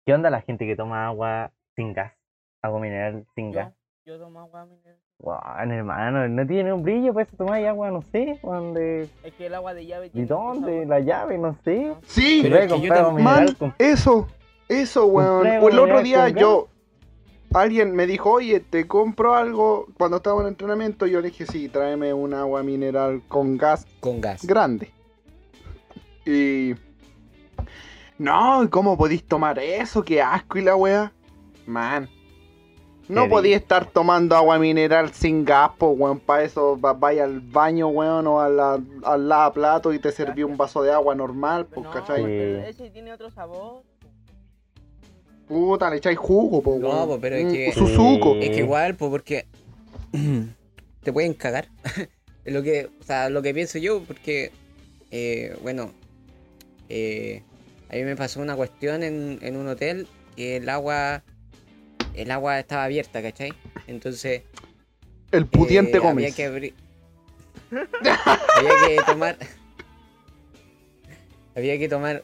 ¿qué onda la gente que toma agua sin gas? Agua mineral sin gas. Yo, yo tomo agua mineral. Juan, hermano, no tiene un brillo, pues tomar agua, no sé. Es que el agua de llave ¿Y tiene dónde? mucho La llave, no sé. Sí, Pero es que yo comprar agua tam- mineral man, con- eso, eso, weón. O el agua otro día yo, alguien me dijo, oye, te compro algo cuando estaba en entrenamiento. Yo le dije, sí, tráeme un agua mineral con gas Con gas. grande. Y. No, ¿cómo podéis tomar eso? Qué asco y la wea. Man. No podía estar tomando agua mineral sin gas, po, weón. Para eso va- vaya al baño, weón, o a la, al lavaplato y te serví un vaso de agua normal, pues, No, ¿cachai? pero ese tiene otro sabor. Puta, le echáis jugo, po, No, weón. po, pero es Un que- Suzuko. Es que igual, pues porque te pueden cagar. es lo que, o sea, lo que pienso yo, porque, eh, bueno, eh, a mí me pasó una cuestión en, en un hotel que el agua, el agua estaba abierta, ¿cachai? Entonces, El pudiente eh, Gómez. había que abrir, había que tomar, había que tomar.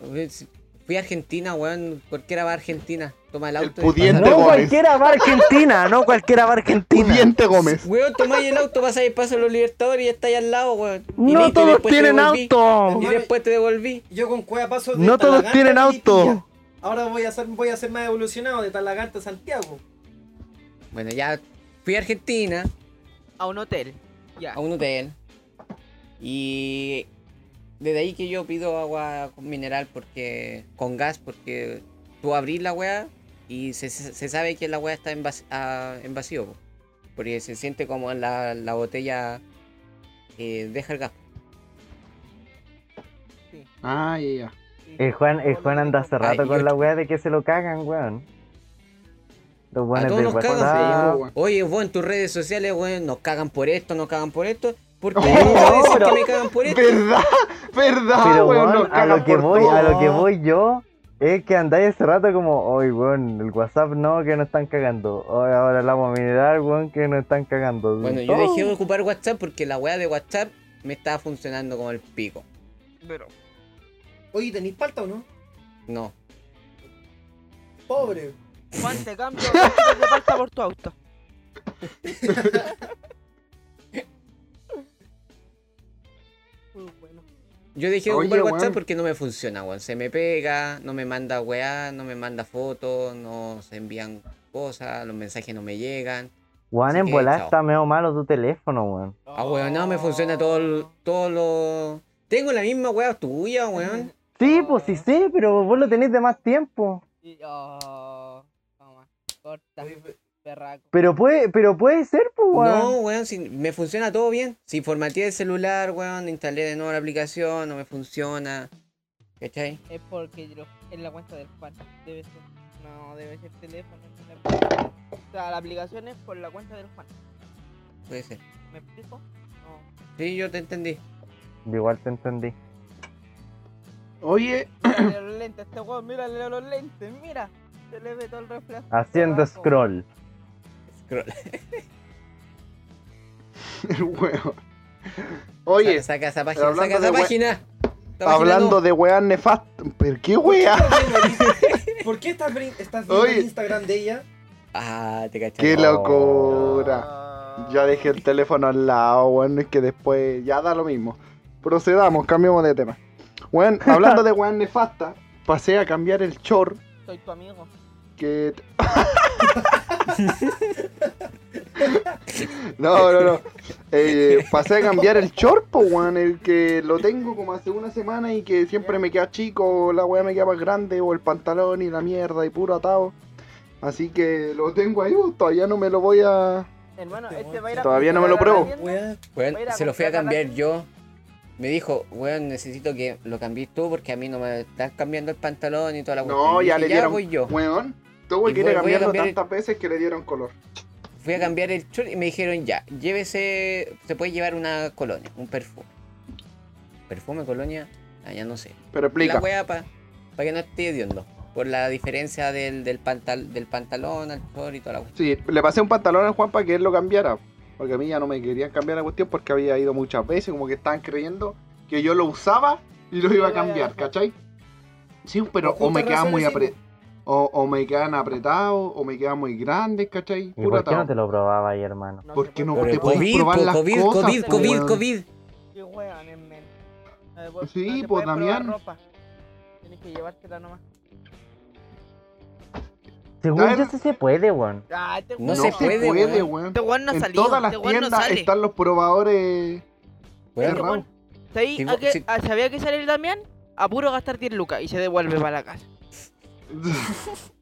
Fui a Argentina, weón. Cualquiera va a Argentina. Toma el El auto. pudiente No Gómez. cualquiera va a Argentina, no cualquiera va a Argentina. Pudiente Gómez. Weón, tomáis el auto, pasáis el paso de los Libertadores y ya estáis al lado, weón. Y No todos tienen auto. Y después te devolví. Yo con cueva paso de No todos tienen auto. Ahora voy a ser, voy a ser más evolucionado de Talagante a Santiago. Bueno, ya fui a Argentina, A un hotel. Ya. a un hotel. Y desde ahí que yo pido agua con mineral porque con gas porque tú abrís la weá y se, se- sabe que la weá está en, vac- ah, en vacío. po. Porque se siente como la, la botella eh, deja el gas. Ah, ya, ya. El Juan, el Juan anda hace rato Ay, con yo- la weá de que se lo cagan, weón. Los A buenos todos de nos cagan. WhatsApp. weón. Oye, vos en tus redes sociales, weón, nos cagan por esto, nos cagan por esto. ¿Por qué Oh, no a pero- que me cagan por esto? ¿Verdad? ¿Verdad, Pero weón? a lo que voy, todo. a lo que voy yo, es que andáis hace rato como, oye weón, el WhatsApp no, que nos están cagando. Oye, ahora el agua mineral, weón, que nos están cagando. Bueno, yo dejé de ocupar WhatsApp porque la weá de WhatsApp me estaba funcionando como el pico. Pero. Oye, ¿tenéis palta o no? No. Pobre. Juan, te cambio 20 kilos de palta por tu auto. Yo dejé de ocupar WhatsApp weón. porque no me funciona, weón. Se me pega, no me manda weá, no me manda fotos, no se envían cosas, los mensajes no me llegan. Weón, en volar está medio malo tu teléfono, weón. Ah, weón, no me funciona todo, todo lo. Tengo la misma weá tuya, weón. Sí, pues sí sé, pero vos lo tenés de más tiempo. Y- oh, corta, perraco. Pero puede, pero puede ser, pues, weón. No, weón, si me funciona todo bien. Si formateé el celular, weón, instalé de nuevo la aplicación, no me funciona. ¿Cachai? Es porque lo- es la cuenta del Juan. Debe ser. No, debe ser teléfono. la. O sea, la aplicación es por la cuenta del Juan. Puede ser. ¿Me explico? No. Sí, yo te entendí. Yo Igual te entendí. Oye, Mírale los lentes, este weón, mírale los lentes, mira. Se le ve todo el reflejo. Haciendo scroll. Scroll. el weón. Oye, saca, saca esa página, hablando saca esa de página. Hablando weas nefastas. ¿Pero qué wea? ¿Por qué estás, viendo Oye. el Instagram de ella? Ah, te cachai. Qué Oh. locura. Ah. Ya dejé el teléfono al lado, weón. Es que después ya da lo mismo. Procedamos, cambiemos de tema. Weón, hablando de weón nefasta, pasé a cambiar el short Soy tu amigo. No, no, no. Eh, pasé a cambiar el short, po, weón. El que lo tengo como hace una semana y que siempre me queda chico, la weá me queda más grande, o el pantalón y la mierda y puro atado. Así que lo tengo ahí, uh, todavía no me lo voy a. Hermano, Este va a ir a Todavía no me lo pruebo. Weón, se lo fui a cambiar yo. Me dijo, weón, necesito que lo cambies tú porque a mí no me estás cambiando el pantalón y toda la No, cuestión. Y ya le dieron. voy yo. Weón, tuve que ir a cambiarlo cambiar el- tantas veces que le dieron color. Fui a cambiar el short y me dijeron, ya, llévese, se puede llevar una colonia, un perfume. ¿Perfume, colonia? Ah, ya no sé. Pero explica. La weá para que no esté hediondo. Por la diferencia del, del, pantal, del pantalón al short y toda la cuestión. Sí, le pasé un pantalón al Juan para que él lo cambiara. Porque a mí ya no me querían cambiar la cuestión porque había ido muchas veces, como que estaban creyendo que yo lo usaba y lo iba a cambiar, ¿cachai? Sí, pero o me quedan muy apretados. O, o me quedan apretados, o me quedan muy grandes, ¿cachai? ¿Y por qué no te lo probaba ahí, hermano? No ¿Por se qué puede. no te podéis COVID, probar po, las COVID, cosas, COVID, po, COVID, weón? COVID. Qué weón, es men. Vos Sí, no te pues, Damián. ropa. Tienes que llevártela nomás. Según yo sí se puede, weón. Ah, este No No, se puede, puede, weón. Este weón no en salió. todas las este no tiendas sale. están los probadores Weón, Este cerrados. weón- ¿Sabí Sí, sí. ¿Sabía que sale el Damián? A puro gastar 10 lucas y se devuelve para la casa.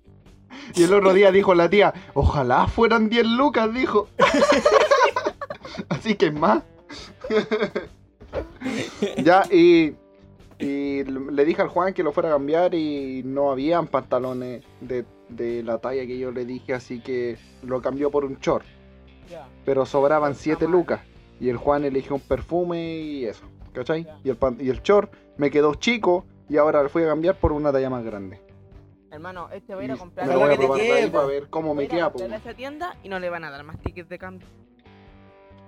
Y el otro día dijo la tía, ojalá fueran 10 lucas, dijo. Así que más. ya, y, y le dije al Juan que lo fuera a cambiar y no habían pantalones de, de la talla que yo le dije, así que lo cambió por un short. Pero sobraban 7 mal. lucas. Y el Juan eligió un perfume y eso, ¿cachai? Y el, pan- y el short me quedó chico y ahora lo fui a cambiar por una talla más grande. Hermano, este va a ir a comprar me lo voy a que te probar para ver cómo va a me ir a queda. a esa tienda y no le van a dar más tickets de cambio.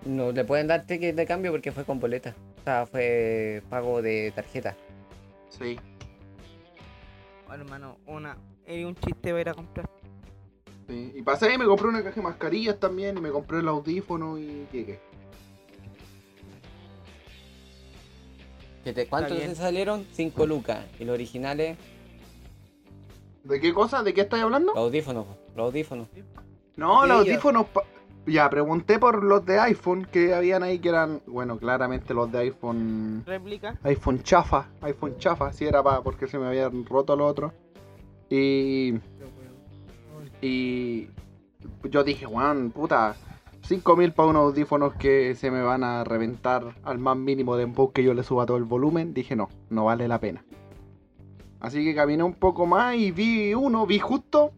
No le pueden dar ticket de cambio porque fue con boleta. O sea, fue pago de tarjeta. Sí. Hermano, una. Era un chiste va a ir a comprar. Sí, Y pasé y me compré una caja de mascarillas también y me compré el audífono y llegué. ¿Qué te- ¿Cuántos te salieron? 5 lucas. Y los originales, ¿De qué cosa? ¿De qué estáis hablando? los audífonos. Los audífonos. No, los audífonos... pa- Ya, pregunté por los de iPhone que habían ahí que eran... Bueno, claramente los de iPhone... Réplica. iPhone chafa. iPhone chafa. Si era para porque se me habían roto los otros. Y... Y... Yo dije, weón, puta... 5000 para unos audífonos que se me van a reventar al más mínimo de empuj que yo le suba todo el volumen. Dije, no, no vale la pena. Así que caminé un poco más y vi uno, vi justo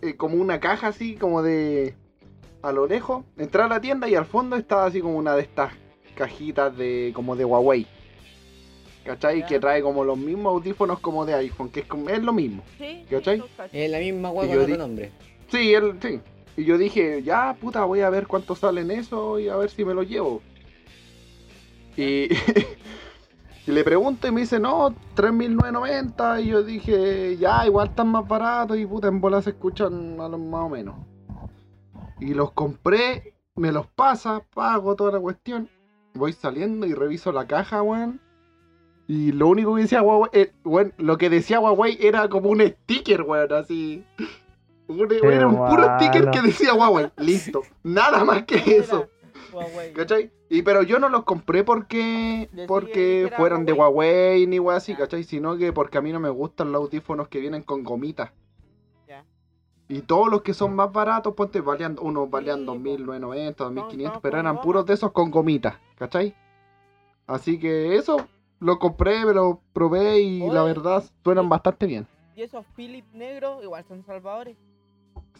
eh, como una caja así, como de... A lo lejos. Entré a la tienda y al fondo estaba así como una de estas cajitas de como de Huawei. ¿Cachai? Ya. Que trae como los mismos audífonos como de iPhone, que es, como- es lo mismo. Sí. ¿Cachai? Es la misma yo con otro nombre. Sí, él, sí. Y yo dije, ya, puta, voy a ver cuánto salen eso y a ver si me lo llevo. Y, y le pregunto y me dice, no, 3.990. Y yo dije, ya, igual están más baratos y puta, en bola se escuchan a más o menos. Y los compré, me los pasa, pago toda la cuestión. Voy saliendo y reviso la caja, weón. Y lo único que decía Huawei, eh, weón, lo que decía Huawei era como un sticker, weón, así. Un- Era un puro sticker que decía Huawei. Listo. Nada más que eso. Huawei. ¿Cachai? Y pero yo no los compré porque Decía porque que era fueran de Huawei. Ni weá así. ¿cachai? Sino que porque a mí no me gustan los audífonos que vienen con gomitas. Ya. Y todos los que son más baratos, ponte, valían, unos valían Sí, po. 2.990, 2.500, son pero eran goma. puros de esos con gomitas, ¿cachai? Así que eso lo compré, me lo probé y la verdad suenan bastante bien. Y esos Philip negros igual son salvadores.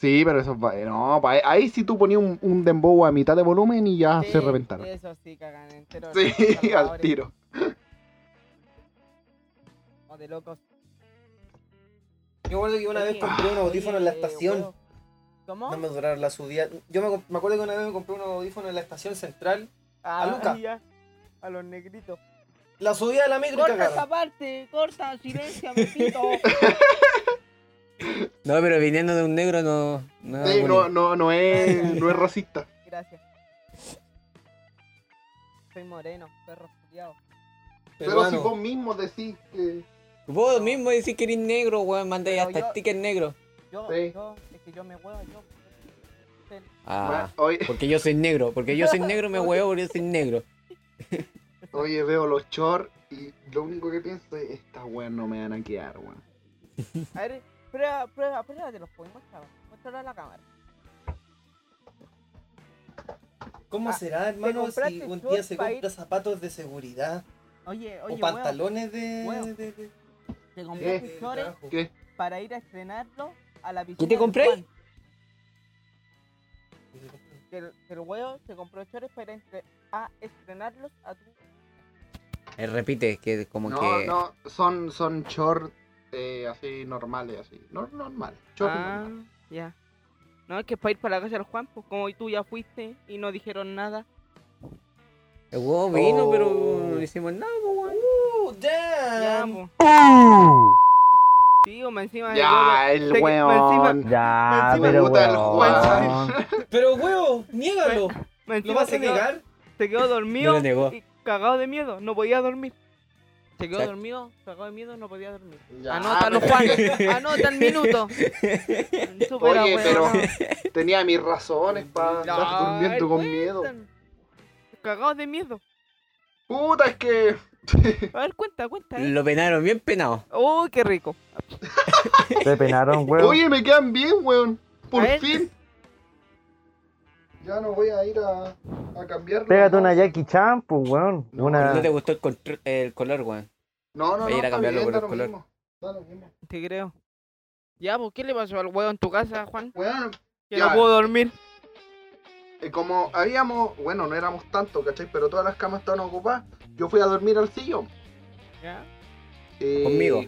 Sí, pero eso va- no, pa- ahí sí tú ponías un, un dembow a mitad de volumen y ya Sí, se reventaron. Eso sí, cagan entero. Sí, al tiro. O de locos. Yo me acuerdo que una vez compré unos audífonos en la estación. ¿Cómo? No me duraron la subida. Yo me, me acuerdo que una vez me compré unos audífonos en la estación central. Ah, a Luca. ya. A los negritos. La subida de la micro Corta esta parte, corta, silencia, me pito. No, pero viniendo de un negro no. no, Sí, es no, no, no es, no es racista. Gracias. Soy moreno, perro estudiado. Pero si vos mismo decís que. Vos mismo decís que eres negro, weón. Mandáis hasta yo- sticker negro. Yo, Sí. yo, es que yo me huevo, yo. Ah, Oye, porque yo soy negro. Porque yo soy negro, me huevo porque yo soy negro. oye, veo los shorts y lo único que pienso es: esta weón no me van a quedar, weón. A ver, prueba, prueba, prueba, te los puedo mostrar. Muéstralo a la cámara. ¿Cómo Ah, será, hermano, si un día se compra ir- zapatos de seguridad Oye, oye, o pantalones de, huevo. de- de- te ¿Qué? chores trabajo? ¿Qué? para ir a estrenarlo a la piscina. te del compré? El, el huevo se compró chores para ir a entre- a estrenarlos a tu. Eh, repite, que como No, que. no, son, son shorts eh, así normales, así. No, normales. Ah, normales. ya. No, es que es para ir para la casa del Juan, pues como tú ya fuiste y no dijeron nada. El huevo vino, Oh. pero no hicimos nada, po, weón. ¡Uh, Ya, damn! pues. ¡Uh! Sí, o encima Ya, el weón. Ya, Encima pero el weón. Pero, huevo, niégalo. me ¿Lo vas a se quedó- negar? Se quedó dormido Me lo negó. y cagado de miedo, no podía dormir. Se quedó Exacto. dormido, cagado de miedo, no podía dormir. Ya, Anótalo, pero- Juan. Anota el minuto. Súper Oye, pero tenía mis razones para estar durmiendo con miedo. Cagados de miedo. Puta, es que. A ver, cuenta, cuenta. ¿eh? Lo penaron bien penado. Uy, qué rico. Te penaron, weón. Oye, me quedan bien, weón. Por A ver. fin. Ya no voy a ir a, a cambiarlo. Pégate una Jackie Chan, pues, weón. No, Una... No te gustó el, el color, weón. No, no, Voy no. ir a está cambiarlo bien, por el lo color. mismo, da lo mismo. Te creo. Ya, pues, ¿qué le pasó al huevo en tu casa, Juan? Weón, Que Ya. no pudo dormir. eh, como habíamos. Bueno, no éramos tanto, ¿cachai? Pero todas las camas estaban ocupadas. Yo fui a dormir al sillón. ¿Ya? Eh, Conmigo.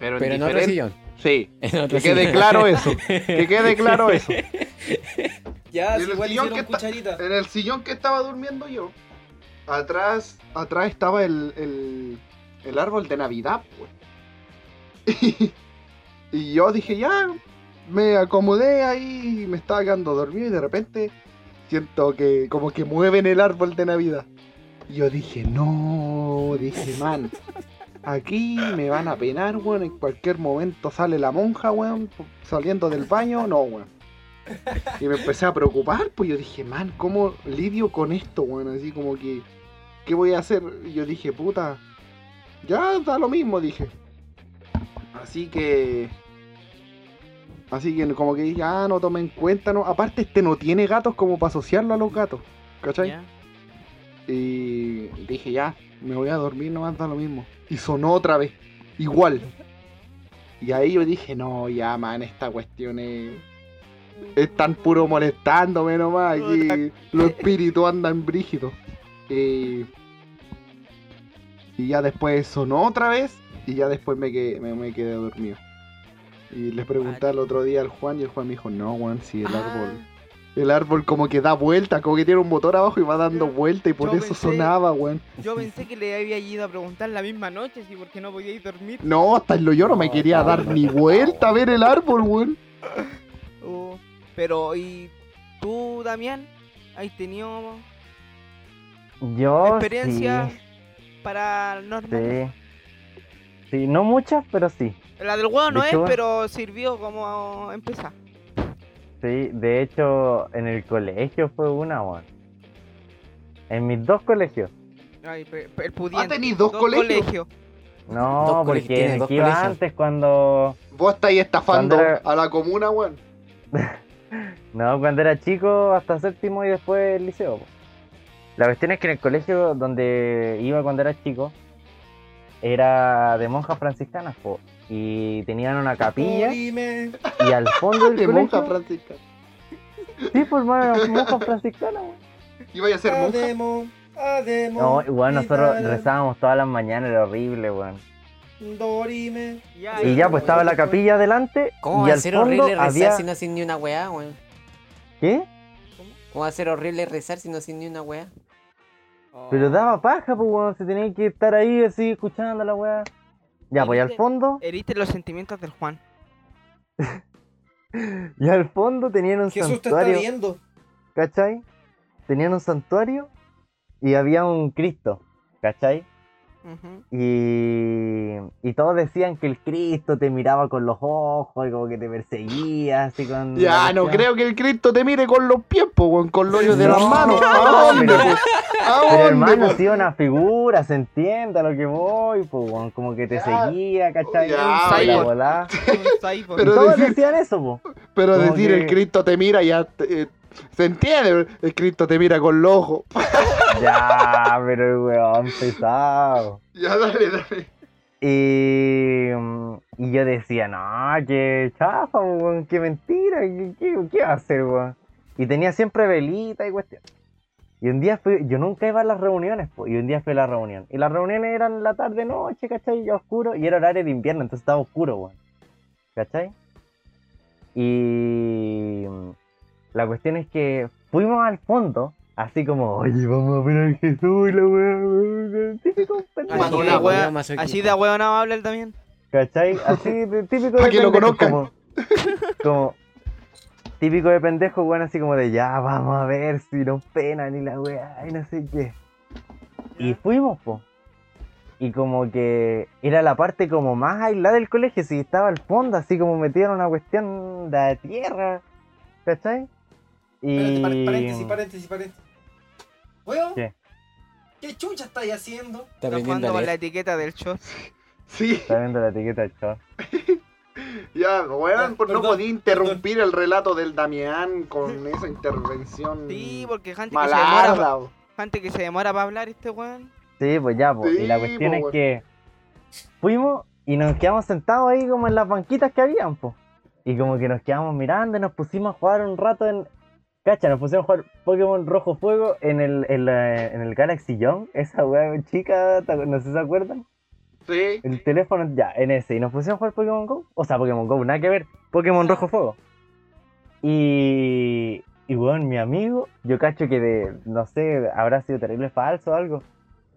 Pero en Pero en otro sillón. Sí. En otro Que quede sillón. claro eso. Que quede claro eso. Ya, Y si el igual sillón que cucharita. En el sillón que estaba durmiendo yo, atrás, atrás estaba el, el, el árbol de Navidad, pues. Y, y yo dije, ya, me acomodé ahí, me estaba quedando dormido y de repente siento que como que mueven el árbol de Navidad. Y yo dije, no, dije, man, aquí me van a penar, weón, en cualquier momento sale la monja, weón, saliendo del baño, no, weón. Y me empecé a preocupar, pues yo dije, man, ¿cómo lidio con esto, weón? Así como que, ¿qué voy a hacer? Y yo dije, puta, ya da lo mismo, dije. Así que... Así que como que dije, ah, no tome en cuenta, no. Aparte este no tiene gatos como para asociarlo a los gatos, ¿cachai? Y dije, ya, me voy a dormir, nomás da lo mismo. Y sonó otra vez, igual. Y ahí yo dije, no, ya, man, esta cuestión es... Están puro molestándome nomás. Aquí los espíritus andan brígidos. Y, y ya después sonó otra vez. Y ya después me quedé, me, me quedé dormido. Y les pregunté al otro día al Juan. Y el Juan me dijo: No, Juan, si el Ah, árbol. El árbol como que da vuelta, como que tiene un motor abajo y va dando Yo- vuelta. Y por yo eso pensé- sonaba, weón. Yo pensé que le había ido a preguntar la misma noche, si porque no podía ir a dormir. No, hasta el yo no me quería no, dar no, ni no. vuelta a ver el árbol, weón. Oh, pero, ¿y tú, Damián? ¿Has tenido Yo experiencia sí, paranormal? sí. Sí, no muchas, pero sí. La del huevo no De es, hecho, pero sirvió como empezar. Sí, de hecho, en el colegio fue una, weón. En mis dos colegios. Ay, el pudiente. tenéis dos colegios? No, Dos porque tiene en el dos que iba colegios. antes cuando... Vos estáis estafando era- a la comuna, weón. No, cuando era chico hasta séptimo y después el liceo. po. La cuestión es que en el colegio donde iba cuando era chico era de monjas franciscanas, po, y tenían una capilla Dime. y al fondo del De monja colegio... francisca. Sí, pues hermano, monjas franciscanas. weón. Iba a ser monja. Ademo, ademo. No, igual nosotros Vidal, rezábamos todas las mañanas, era horrible, weón. Dorime. Ya, Y ya, pues estaba la capilla adelante ¿Cómo y va a al ser fondo horrible rezar había... si no hacen ni una weá, weón? ¿Qué? ¿Cómo va a ser horrible rezar si no hacen ni una weá? Pero daba paja, pues, weón, se tenía que estar ahí así escuchando la weá. Ya, pues y al fondo, Heriste los sentimientos del Juan. y al fondo tenían un Jesús te está santuario, viendo. ¿cachai? Tenían un santuario y había un Cristo, ¿cachai? Y, y todos decían que el Cristo te miraba con los ojos y como que te perseguía, así con... Ya, no creo que el Cristo te mire con los pies, po, con los hoyos de No, las manos. ¿A dónde, pero- po? ¿A Pero dónde, hermano, po? ha sido una figura, se entiende a lo que voy, weón, como que te Ya. seguía, ¿cachai? Ya, la volá. Pero y todos decir- decían eso, po. Pero como decir que- el Cristo te mira ya eh, se entiende, el Cristo te mira con los ojos. Ya, pero el weón pesado. Ya, dale, dale. Y, mm, y yo decía, no, que chafa, weón, qué mentira, ¿qué, va a hacer, weón? Y tenía siempre velita y cuestión. Y un día fui, yo nunca iba a las reuniones, po, y un día fui a la reunión. Y las reuniones eran la tarde, noche, ¿cachai? Ya oscuro, y era horario de invierno, entonces estaba oscuro, weón. ¿Cachai? Y mm, la cuestión es que fuimos al fondo, así como, oye, vamos a ver a Jesús y la weá, weón, típico pendejo. Así weón, así de huevo no va a hablar también. ¿Cachai? Así de típico de que lo pendejo, conozcan. Como, como típico de pendejo, bueno, así como de ya, vamos a ver si nos pena ni la weá y no sé qué. Y fuimos, po. Y como que era la parte como más aislada del colegio, si estaba al fondo, así como metido en una cuestión de tierra, ¿cachai? Y... Espérate, par- paréntesis, paréntesis, paréntesis. Weón, ¿Qué? ¿qué chucha estáis haciendo? Está jugando con la etiqueta del shot. Sí, Está viendo la etiqueta del short. ya, weón, pues no Perdón, podía interrumpir el relato del Damián con esa intervención Sí, porque gente que se demora, gente que se demora para hablar este weón. Sí, pues ya, pues. y la cuestión po, es que fuimos y nos quedamos sentados ahí como en las banquitas que habían, pues. Y como que nos quedamos mirando y nos pusimos a jugar un rato en. Cacha, nos pusimos a jugar Pokémon Rojo Fuego en el, en la- en el Galaxy Young, esa weá chica, ¿te acu- no sé si se acuerdan. Sí, El teléfono, ya, en ese. Y nos pusimos a jugar Pokémon Go. O sea, Pokémon Go, nada que ver. Pokémon Rojo Fuego. Y. Y bueno, mi amigo, yo cacho que de. No sé, habrá sido terrible falso o algo.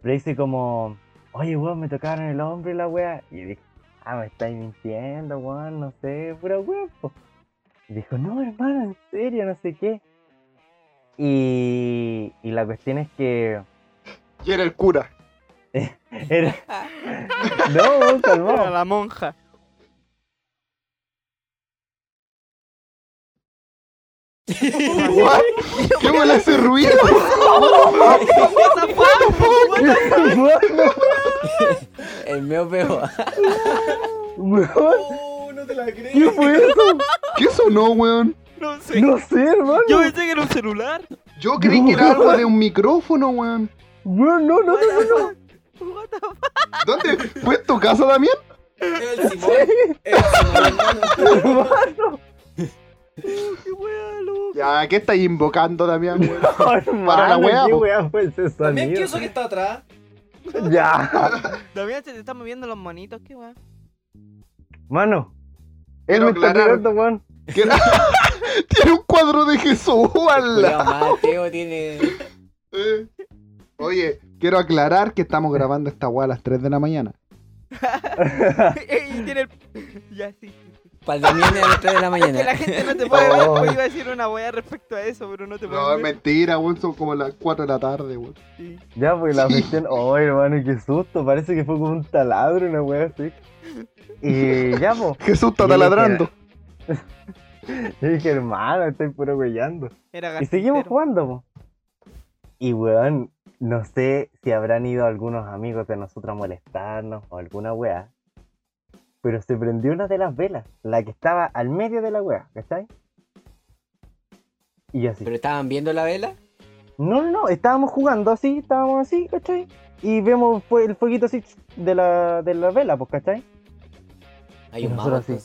Pero dice como. Oye, weón, me tocaron el hombro y la wea. Y dije, ah, me estáis mintiendo, weón, no sé, pura wea, po". Y dijo, no, hermano, en serio, no sé qué. Y. Y la cuestión es que. y era el cura. Era. no, weón, Era calmado. la monja. What? ¿Qué huele ese ruido? El mío pegó. Weón, Oh, no te la ¿Qué fue eso? ¿Qué sonó, weón? No sé. No sé, hermano. Yo pensé que era un celular. Yo creí que era algo de un micrófono, weón. Weón, no, no, no, no. What the fuck? ¿Dónde? ¿Fue en tu casa, Damián? El Simón. El Simón, hermano. Hermano. Qué wea, loco. Ya, ¿qué estáis invocando, Damián, weón? Hermano, Para la wea, ¿qué wea fue ese También que sonido? eso que está atrás. Ya. Damián se te están moviendo los monitos, qué wea. Mano. Él Quiero me está tirando, weón. Tiene un cuadro de Jesús, ala. Cuidado, Mateo tiene. Eh. Oye, quiero aclarar que estamos grabando esta weá a las 3 de la mañana. y tiene el... Ya, sí. sí, sí. Para el domingo a las 3 de la Es que la mañana. gente no te puede ver, Oh. pues iba a decir una weá respecto a eso, pero no te No, puede es ver. mentira, weón. Son como las 4 de la tarde, weón. Sí. Ya, pues la cuestión. Oh, hermano, qué susto. Parece que fue como un taladro, una wea así. Y ya, pues. Jesús está taladrando. Yo dije, hermano, estoy puro. Era Y seguimos jugando, po. Y weón, no sé si habrán ido algunos amigos de nosotros a molestarnos o alguna wea. Pero se prendió una de las velas, la que estaba al medio de la wea, ¿cachai? Y así. ¿Pero estaban viendo la vela? No, no, no, estábamos jugando así, estábamos así, ¿cachai? Y vemos fue el fueguito así de la, de la vela, pues, ¿cachai? Hay Y un mago. así.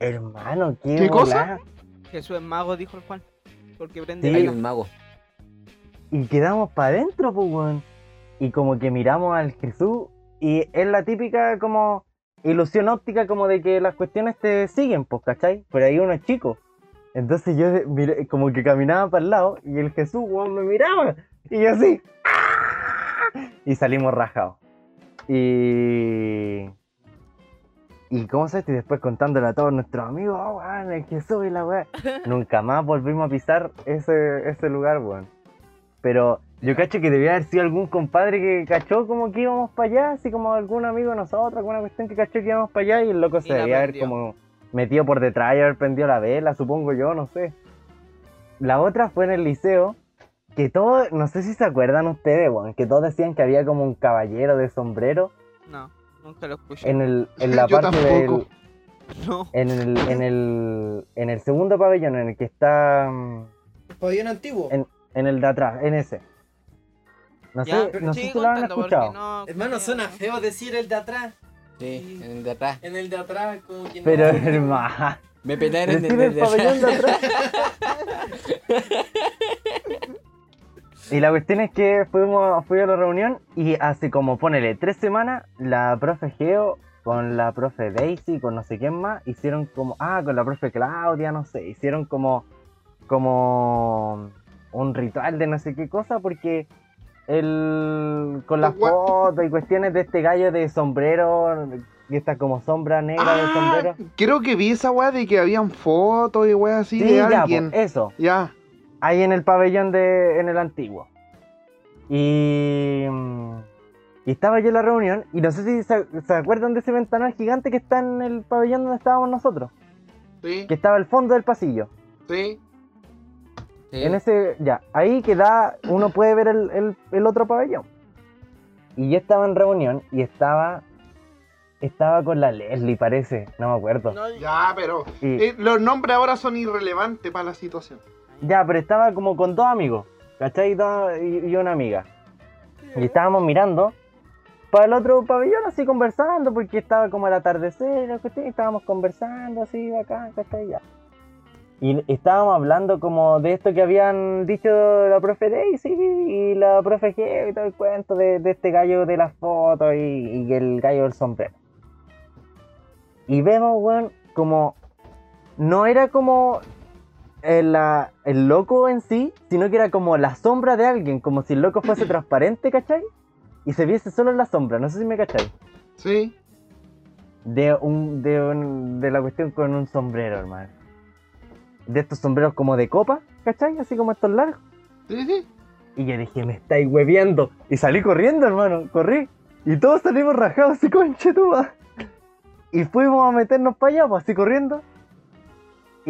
Hermano, qué, ¿Qué cosa? Jesús es mago, dijo el Juan. Porque prende Sí. Hay un mago. Y quedamos para adentro, pues, weón. Y como que miramos al Jesús y es la típica como ilusión óptica como de que las cuestiones te siguen, pues, ¿cachai? Pero ahí uno es chico. Entonces yo miré- como que caminaba para el lado y el Jesús, weón, me miraba. Y yo así. ¡ah! Y salimos rajados. Y... Y cómo se y después contándole a todos nuestros amigos, oh, weón, el Jesús y la weá. Nunca más volvimos a pisar ese, ese lugar, weón. Pero yo cacho que debía haber sido algún compadre que cachó como que íbamos para allá, así como algún amigo de nosotros, alguna cuestión que cachó que íbamos para allá y el loco Y se debía haber como metido por detrás y haber prendido la vela, supongo yo, no sé. La otra fue en el liceo, que todos, no sé si se acuerdan ustedes, weón, que todos decían que había como un caballero de sombrero No, nunca lo escuché. en, el, en la parte del... No. En el, en, el, en el segundo pabellón, en el que está... mm, Pabellón antiguo. En- En el de atrás, en ese. No Ya, sé, no sé si lo han escuchado. no- Hermano, no- suena feo decir el de atrás. Sí, en el de atrás. En el de atrás, como que no. Pero hermano, Me decir desde el pabellón de atrás. Y la cuestión es que fuimos, fui a la reunión y hace como, ponele, tres semanas, la profe Geo con la profe Daisy, con no sé quién más, hicieron como, ah, con la profe Claudia, no sé, hicieron como, como un ritual de no sé qué cosa porque el, con las fotos y cuestiones de este gallo de sombrero, y esta como sombra negra de Ah, sombrero. creo que vi esa weá de que habían fotos y weá así Sí, de ya, alguien. pues, eso. Ya. Ahí en el pabellón de en el antiguo. Y, y estaba yo en la reunión y no sé si se, se acuerdan de ese ventanal gigante que está en el pabellón donde estábamos nosotros, Sí, que estaba al fondo del pasillo. sí. Sí. En ese, ya, ahí que da, uno puede ver el, el- el otro pabellón. Y yo estaba en reunión y estaba, estaba con la Leslie, parece, no me acuerdo. No, Ya, pero. Y- eh, los nombres ahora son irrelevantes para la situación. Ya, pero estaba como con dos amigos, ¿cachai? Y, y una amiga. Y estábamos mirando para el otro pabellón así conversando, porque estaba como el atardecer, la cuestión, y estábamos conversando así acá, ¿cachai? Ya. Y estábamos hablando como de esto que habían dicho la profe Daisy y la profe G y todo el cuento de, de este gallo de las fotos y, y el gallo del sombrero. Y vemos, weón, como no era como el, la- el loco en sí, sino que era como la sombra de alguien, como si el loco fuese transparente, ¿cachai? Y se viese solo en la sombra, no sé si me cachai. Sí. De un, de un, de la cuestión con un sombrero, hermano. De estos sombreros como de copa, ¿cachai? Así como estos largos. Sí, sí. Y yo dije, me estáis hueveando. Y salí corriendo, hermano, corrí. Y todos salimos rajados así, conche tu madre. Y fuimos a meternos para allá, pues así corriendo.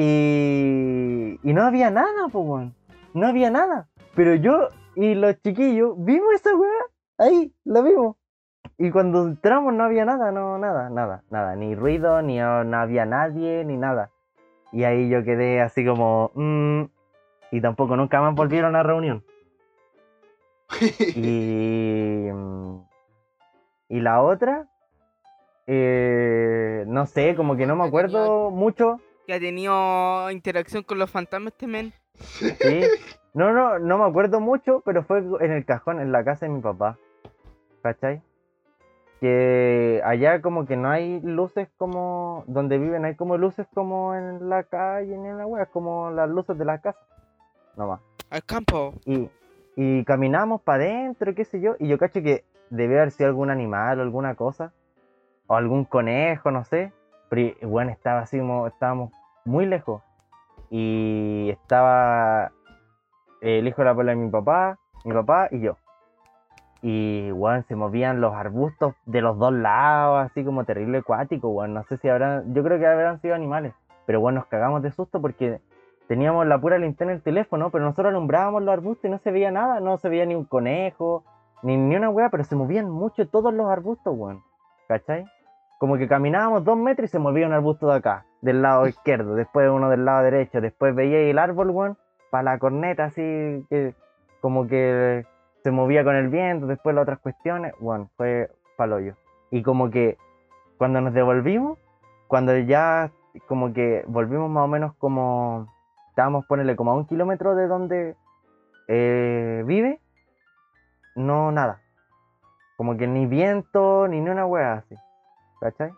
Y, y no había nada, pues, weón. No había nada. Pero yo y los chiquillos vimos esa weá. Ahí, la vimos. Y cuando entramos no había nada, no, nada, nada, nada. Ni ruido, ni no había nadie, ni nada. Y ahí yo quedé así como... mm, y tampoco nunca más volvieron a reunión. Y, y la otra, eh, no sé, como que no me acuerdo mucho. Que ha tenido interacción con los fantasmas este men. ¿sí? No, no, no me acuerdo mucho, pero fue en el cajón, en la casa de mi papá. ¿Cachai? Que allá como que no hay luces como donde viven, hay como luces como en la calle ni en la wea, como las luces de la casa. Nomás. Al campo. Y, y caminamos para adentro, qué sé yo, y yo cacho que debe haber sido algún animal o alguna cosa, o algún conejo, no sé, Pero, bueno, estaba así, como- estábamos muy lejos. Y estaba el hijo de la abuela de mi papá, mi papá y yo. Y, weón, se movían los arbustos de los dos lados, así como terrible acuático, weón. No sé si habrán, yo creo que habrán sido animales. Pero, bueno, nos cagamos de susto porque teníamos la pura linterna del teléfono, pero nosotros alumbrábamos los arbustos y no se veía nada. No se veía ni un conejo, ni, ni una weá, pero se movían mucho todos los arbustos, weón. ¿Cachai? Como que caminábamos dos metros y se movía un arbusto de acá, del lado izquierdo, después uno del lado derecho, después veía el árbol, weón, para la corneta, así que como que se movía con el viento, después las otras cuestiones, bueno, fue paloyo. Y como que cuando nos devolvimos, cuando ya como que volvimos más o menos como, estábamos, ponerle como a un kilómetro de donde eh, vive, no nada. Como que ni viento, ni ni una wea así. ¿Cachai?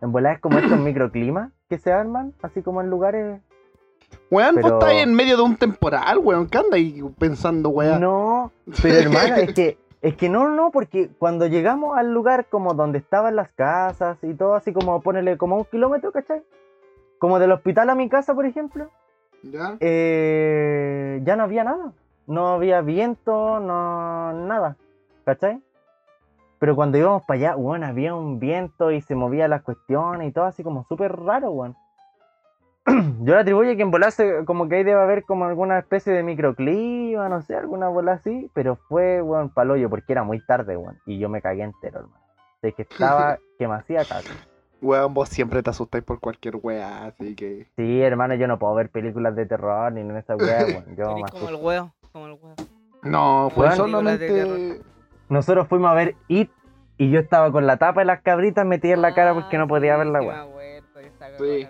En volada es como estos microclimas que se arman, así como en lugares. Weón, vos Pero- estás ahí en medio de un temporal, weón. ¿Qué andas ahí pensando, weón? No, pero hermano, es que, es que no, no, porque cuando llegamos al lugar como donde estaban las casas y todo, así como ponerle como un kilómetro, ¿cachai? Como del hospital a mi casa, por ejemplo, ¿Ya? eh, ya no había nada. No había viento, no nada, ¿cachai? Pero cuando íbamos para allá, bueno, había un viento y se movían las cuestiones y todo así como súper raro, weón. Yo le atribuyo que en volase como que ahí debe haber como alguna especie de microclima, no sé, alguna bola así, pero fue, weón, paloyo, porque era muy tarde, weón, y yo me cagué entero, hermano. De que estaba que me hacía caso. Weón, vos siempre te asustáis por cualquier weá, así que. Sí, hermano, yo no puedo ver películas de terror ni en esa weá, weón. Yo me como el huevo, como el huevo. No, fue Weón. solamente. Nosotros fuimos a ver It y yo estaba con la tapa de las cabritas metida en la cara porque no podía ver la weá. Sí.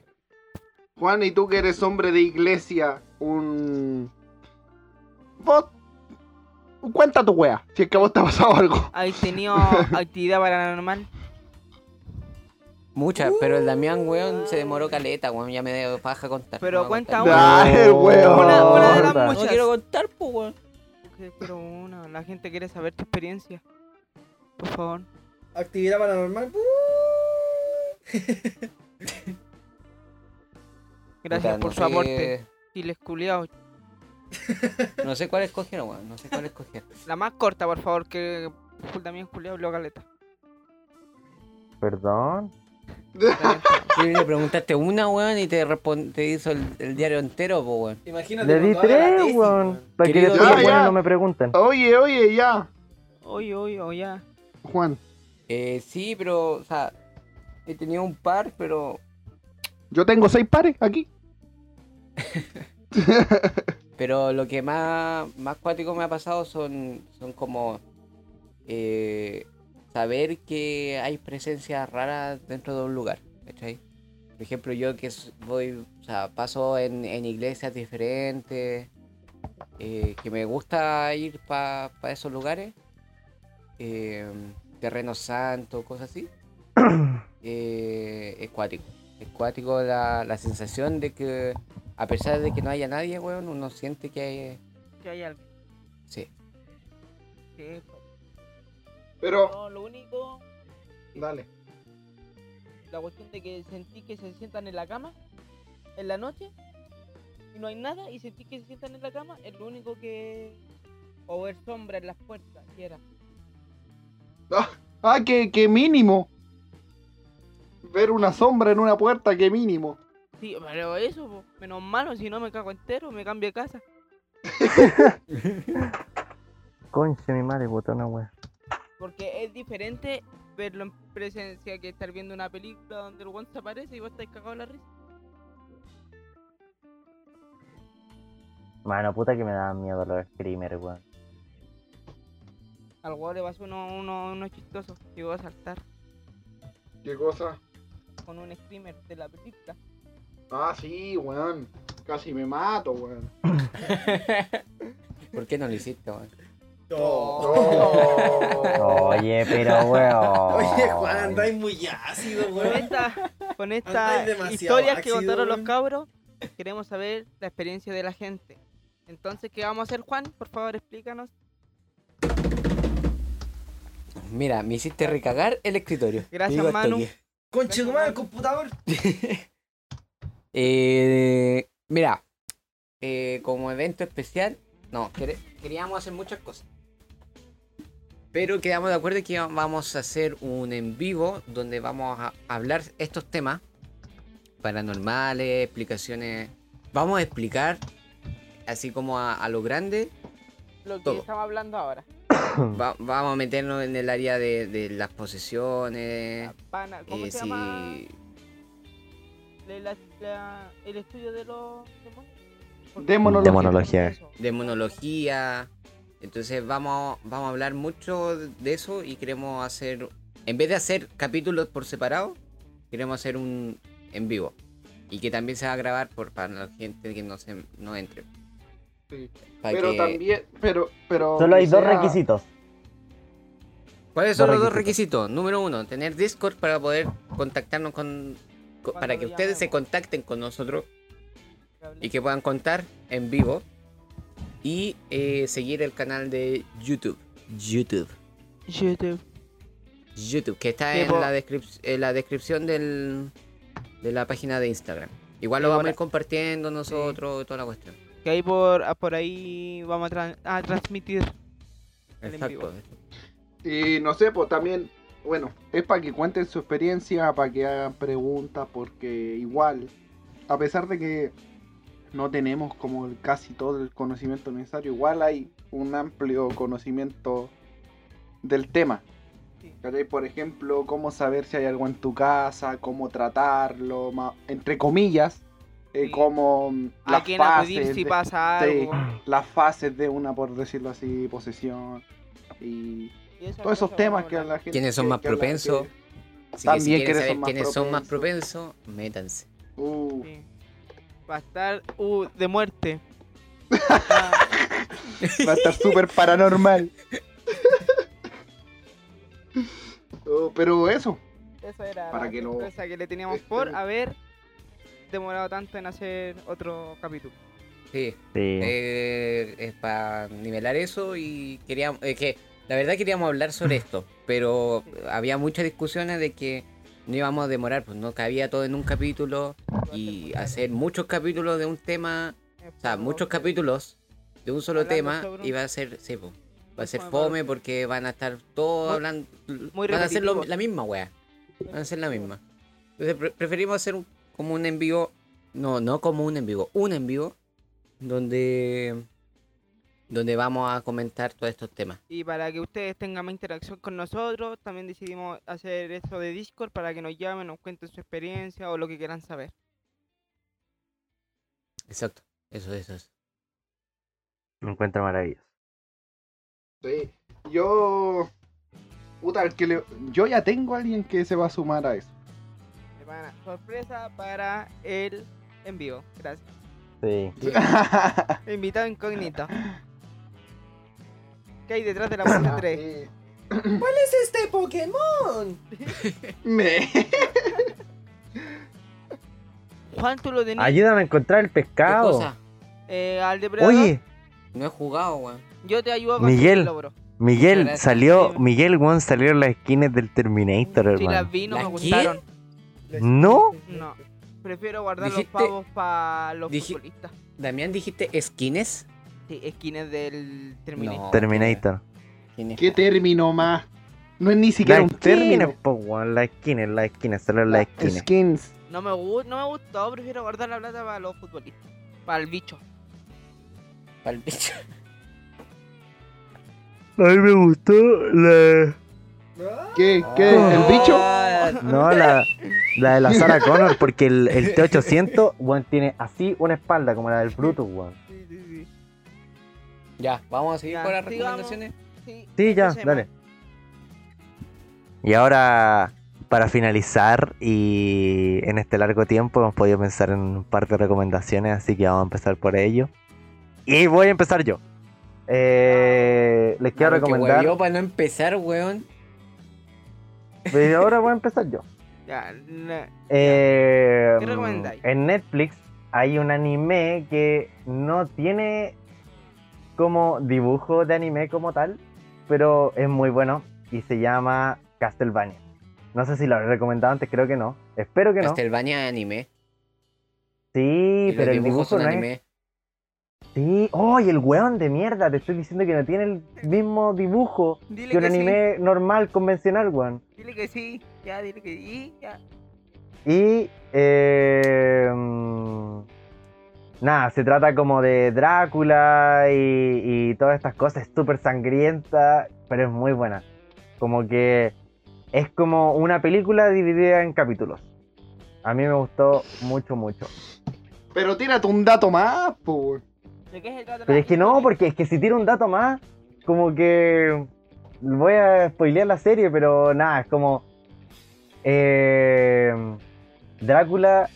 Juan, y tú que eres hombre de iglesia, un. Vos. Cuenta tu weá, si es que a vos te ha pasado algo. ¿Has tenido actividad paranormal? Muchas, pero el Damián, weón, se demoró caleta, weón, ya me dio paja contar. Pero No cuenta contar. una. Weón. Una, una de las Corta. No muchas. quiero contar, pues, weón. Pero una, la gente quiere saber tu experiencia. Por favor. Actividad paranormal. Gracias Puta, por no su sé- aporte. Chiles culiados. No sé cuál escoger, weón, no sé cuál escoger. La más corta, por favor, que también culiado y luego caleta. Perdón. Y le preguntaste una, weón, y te, hizo el, el diario entero, pues, weón. Imagínate. Le di tres, tesis, weón. Para que después buenos ya. no me pregunten. Oye, oye, ya. Oye, oye, oye, ya. Juan, Eh, sí, pero, o sea, he tenido un par, pero yo tengo seis pares aquí. Pero lo que más, más cuático me ha pasado son, son como eh, saber que hay presencias raras dentro de un lugar, ¿cachai? Por ejemplo, yo que voy, o sea, paso en, en iglesias diferentes, eh, que me gusta ir para esos lugares, eh, terrenos santos, cosas así, eh, es cuático. Es cuático la, la sensación de que a pesar de que no haya nadie, weón, uno siente que hay... Que hay algo. Sí. Sí, Pero. no, lo único, Dale. la cuestión de que sentí que se sientan en la cama en la noche y no hay nada y sentí que se sientan en la cama es lo único que o ver sombra en las puertas y era Ah, que, que mínimo. Ver una sombra en una puerta, que mínimo. sí pero eso po, menos malo si no me cago entero me cambio de casa Conche, mi madre, botó una wea. Porque es diferente verlo en presencia que estar viendo una película donde el guante aparece y vos estás cagado la risa Mano, puta que me daban miedo los screamers, weón. al huevo le pasó uno, uno, uno chistoso llegó a saltar ¿Qué cosa? con un screamer de la película Ah, sí, weón. Casi me mato, weón. ¿Por qué no lo hiciste, weón? Oh. Oye, pero weón. Oye, Juan, andáis muy ácido, Con weón. esta, con Andáis estas demasiado historias que contaron los cabros, queremos saber la experiencia de la gente. Entonces, ¿qué vamos a hacer, Juan? Por favor, explícanos. Mira, me hiciste recagar el escritorio. Gracias, Manu. Conche tu madre, el computador. Eh, mira, eh, como evento especial, no, queríamos hacer muchas cosas. Pero quedamos de acuerdo que vamos a hacer un en vivo donde vamos a hablar estos temas paranormales, explicaciones. Vamos a explicar, así como a, a lo grande, Lo que Todo. estamos hablando ahora. va- vamos a meternos en el área de, de las posesiones. Van a- ¿Cómo eh, se si- llama la- la- el estudio de los demonios? Demonología. Demonología. Entonces vamos, vamos a hablar mucho de eso y queremos hacer, en vez de hacer capítulos por separado, queremos hacer un en vivo. Y que también se va a grabar por, para la gente que no, se, no entre. Sí. Pero que- también, pero, pero. Solo hay dos requisitos. ¿Cuáles son dos los dos requisitos. Número uno, tener Discord para poder contactarnos con... para que ustedes se contacten con nosotros y que puedan contar en vivo. Y eh, seguir el canal de YouTube. YouTube. YouTube. YouTube, que está Sí, en la, en la descripción del, de la página de Instagram. Igual lo Sí, vamos a ir compartiendo nosotros, toda la cuestión. Que ahí por, ah, por ahí vamos a, tran- a transmitir. El en vivo. Exacto. Y no sé, pues también, bueno, es para que cuenten su experiencia, para que hagan preguntas, porque igual, a pesar de que no tenemos como casi todo el conocimiento necesario, igual hay un amplio conocimiento del tema. Por ejemplo, cómo saber si hay algo en tu casa, cómo tratarlo, entre comillas, eh, Sí. cómo mm, A las quién acudir fases si de- pasa sí. algo. las fases de una, por decirlo así, posesión y todos esos temas que la gente. ¿Quiénes son que- más propensos? si También quieren saber son más quiénes son más propensos. propensos, métanse. Uh, Sí. Va a estar uh, de muerte. Ah, va a estar súper paranormal. Oh, pero eso, eso era Para la que lo- que le teníamos este- por haber demorado tanto en hacer otro capítulo. Sí, Sí. eh, es para nivelar eso y queríamos, es que la verdad queríamos hablar sobre esto, pero había muchas discusiones de que no íbamos a demorar, pues no cabía todo en un capítulo y hacer muchos capítulos de un tema, o sea, muchos capítulos de un solo tema iba a ser, sí, po, va a ser fome, porque van a estar todos hablando, van a hacer lo- repetitivos. la misma wea, van a ser la misma. Entonces pre- preferimos hacer un- como un en vivo, no, no como un en vivo, un en vivo donde donde vamos a comentar todos estos temas. Y para que ustedes tengan más interacción con nosotros, también decidimos hacer esto de Discord para que nos llamen, nos cuenten su experiencia o lo que quieran saber. Exacto, eso, eso, eso. Me encuentro maravilloso. sí, yo. Puta, el que le- yo ya tengo a alguien que se va a sumar a eso. Semana sorpresa para el en vivo. Gracias. Sí. Invitado incógnito. ¿Qué hay detrás de la puerta 3? Eh, ¿Cuál es este Pokémon? me- Juan, tú lo tenías Ayúdame a encontrar el ¿Qué pescado. cosa? eh, al depredador. Oye, No he jugado, weón. Yo te ayudo a Miguel. bro. Miguel, gracias. salió, Sí. Miguel, weón, salieron las skins del Terminator, Si las hermano. vi, no me ¿Las gustaron. ¿No? No. Prefiero guardar Dijiste- los pavos para los futbolistas. Damián, dijiste skins. Sí, skins del Terminator. No. Terminator. ¿Quién es? ¿Qué término más? No es ni siquiera Las un término. po, weón, las skins, las skins, solo las skins. Skins. No me, no me gustó, prefiero guardar la plata para los futbolistas. Para el bicho. Pa'l bicho. A mí me gustó la... ¿Qué? ¿Qué? ¿El bicho? Ah, No, la, la de la Sarah Connor, porque el, el T800, weón, tiene así una espalda como la del Brutus, weón. Ya, vamos a seguir Ya, con las recomendaciones. Sí, Sí, ya, empecemos. dale. Y ahora, para finalizar, y en este largo tiempo hemos podido pensar en un par de recomendaciones, así que vamos a empezar por ello. Y voy a empezar yo. Eh, les quiero recomendar. huevió para no empezar, weón. Pero ahora voy a empezar yo. Ya, na- Eh, ¿Qué recomendáis? En Netflix hay un anime que no tiene como dibujo de anime como tal, pero es muy bueno y se llama Castlevania. No sé si lo habré recomendado antes, creo que no. Espero que no. Castlevania anime. Sí, y los pero el dibujo son no es... anime. Sí, oh, y el weón de mierda, te estoy diciendo que no tiene el mismo dibujo Dile que un que anime normal, convencional, weón. Dile que sí. Ya, dile que sí. Ya. Y eh, mm, nada, se trata como de Drácula y, y todas estas cosas, es súper sangrienta, pero es muy buena. Como que es como una película dividida en capítulos. A mí me gustó mucho, mucho. Pero tírate un dato más, po. ¿De qué es el gato? Pero es que no, porque es que si tiro un dato más, como que voy a spoilear la serie, pero nada, es como eh, Drácula,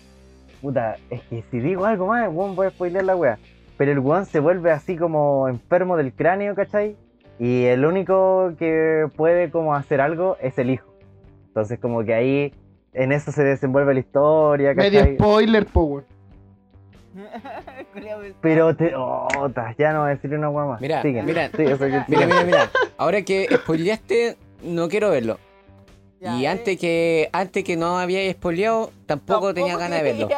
puta, es que si digo algo más, el weón voy a spoilear la wea. Pero el weón se vuelve así como enfermo del cráneo, ¿cachai? Y el único que puede como hacer algo es el hijo. Entonces como que ahí en eso se desenvuelve la historia, Medio ¿cachai? spoiler, po, weón. Culeado pesado. Pero te... Oh, ta, ya no voy a decir una wea más. Mira, Sigue. mira. Sí, Mira, mira, mira. Ahora que spoileaste, no quiero verlo. Ya, y eh. antes que antes que no había spoileado, tampoco, tenía ganas de verlo.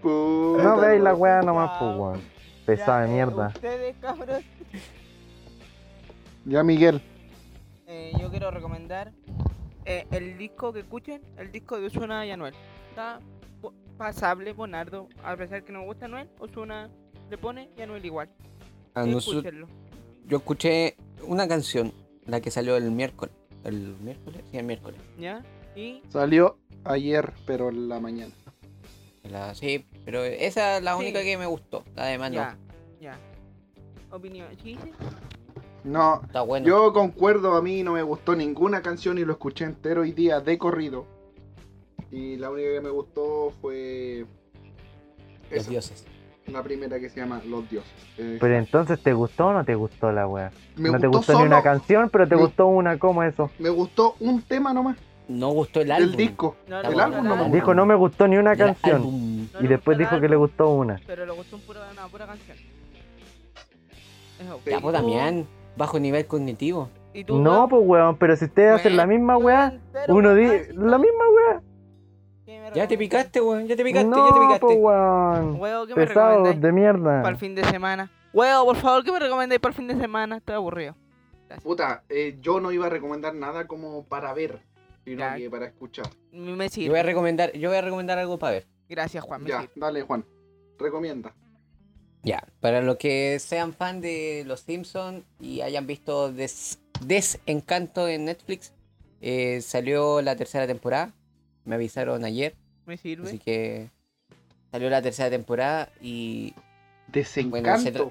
Puta, No veis la wea nomás, pues weón. Pesada de eh, mierda. Ustedes, cabros. Ya, Miguel. Eh, yo quiero recomendar eh, el disco que escuchen, el disco de Osuna y Anuel. Está pasable, bonardo. A pesar que no me gusta Anuel, Osuna le pone y Anuel igual. A nosotros- Escúchenlo. yo escuché una canción, la que salió el miércoles. ¿El miércoles? Sí, el miércoles. ¿Ya? Y Salió ayer, pero en la mañana. La- sí, pero esa es la Sí. única que me gustó. La demás ya, no. ya. Opinión. ¿Sí? No, Está bueno. yo concuerdo, a mí no me gustó ninguna canción y lo escuché entero hoy día de corrido. Y la única que me gustó fue Los dioses. La primera que se llama Los Dioses. Eh, Pero entonces, ¿te gustó o no te gustó la wea? me no te gustó ni una canción, pero te me- gustó una, ¿cómo eso? Me gustó un tema nomás No gustó el álbum. del disco. No, El álbum no me Dijo, no me gustó ni una El canción. Y después dijo el que le gustó una. Pero le gustó un puro- una pura canción. Ya, pues Damián, bajo nivel cognitivo. ¿Y tú, No, weón? pues weón, pero si ustedes hacen la misma weá, uno dice, la misma weá. ¿Qué me Ya te picaste, weón. Ya te picaste, ya te picaste. pues weón. Huevo, ¿qué me Pesados recomendáis de mierda. para el fin de semana? Huevo, por favor, ¿qué me recomendáis para el fin de semana? Estoy aburrido. Puta, eh, yo no iba a recomendar nada como para ver, sino Ya. que para escuchar. Me Yo voy a recomendar, yo voy a recomendar algo para ver. Gracias, Juan. Me Ya, sirve. dale Juan, recomienda. Ya, para los que sean fan de Los Simpsons y hayan visto Des- Desencanto en Netflix, eh, salió la tercera temporada. Me avisaron ayer, Me sirve. así que salió la tercera temporada y Desencanto. se tra-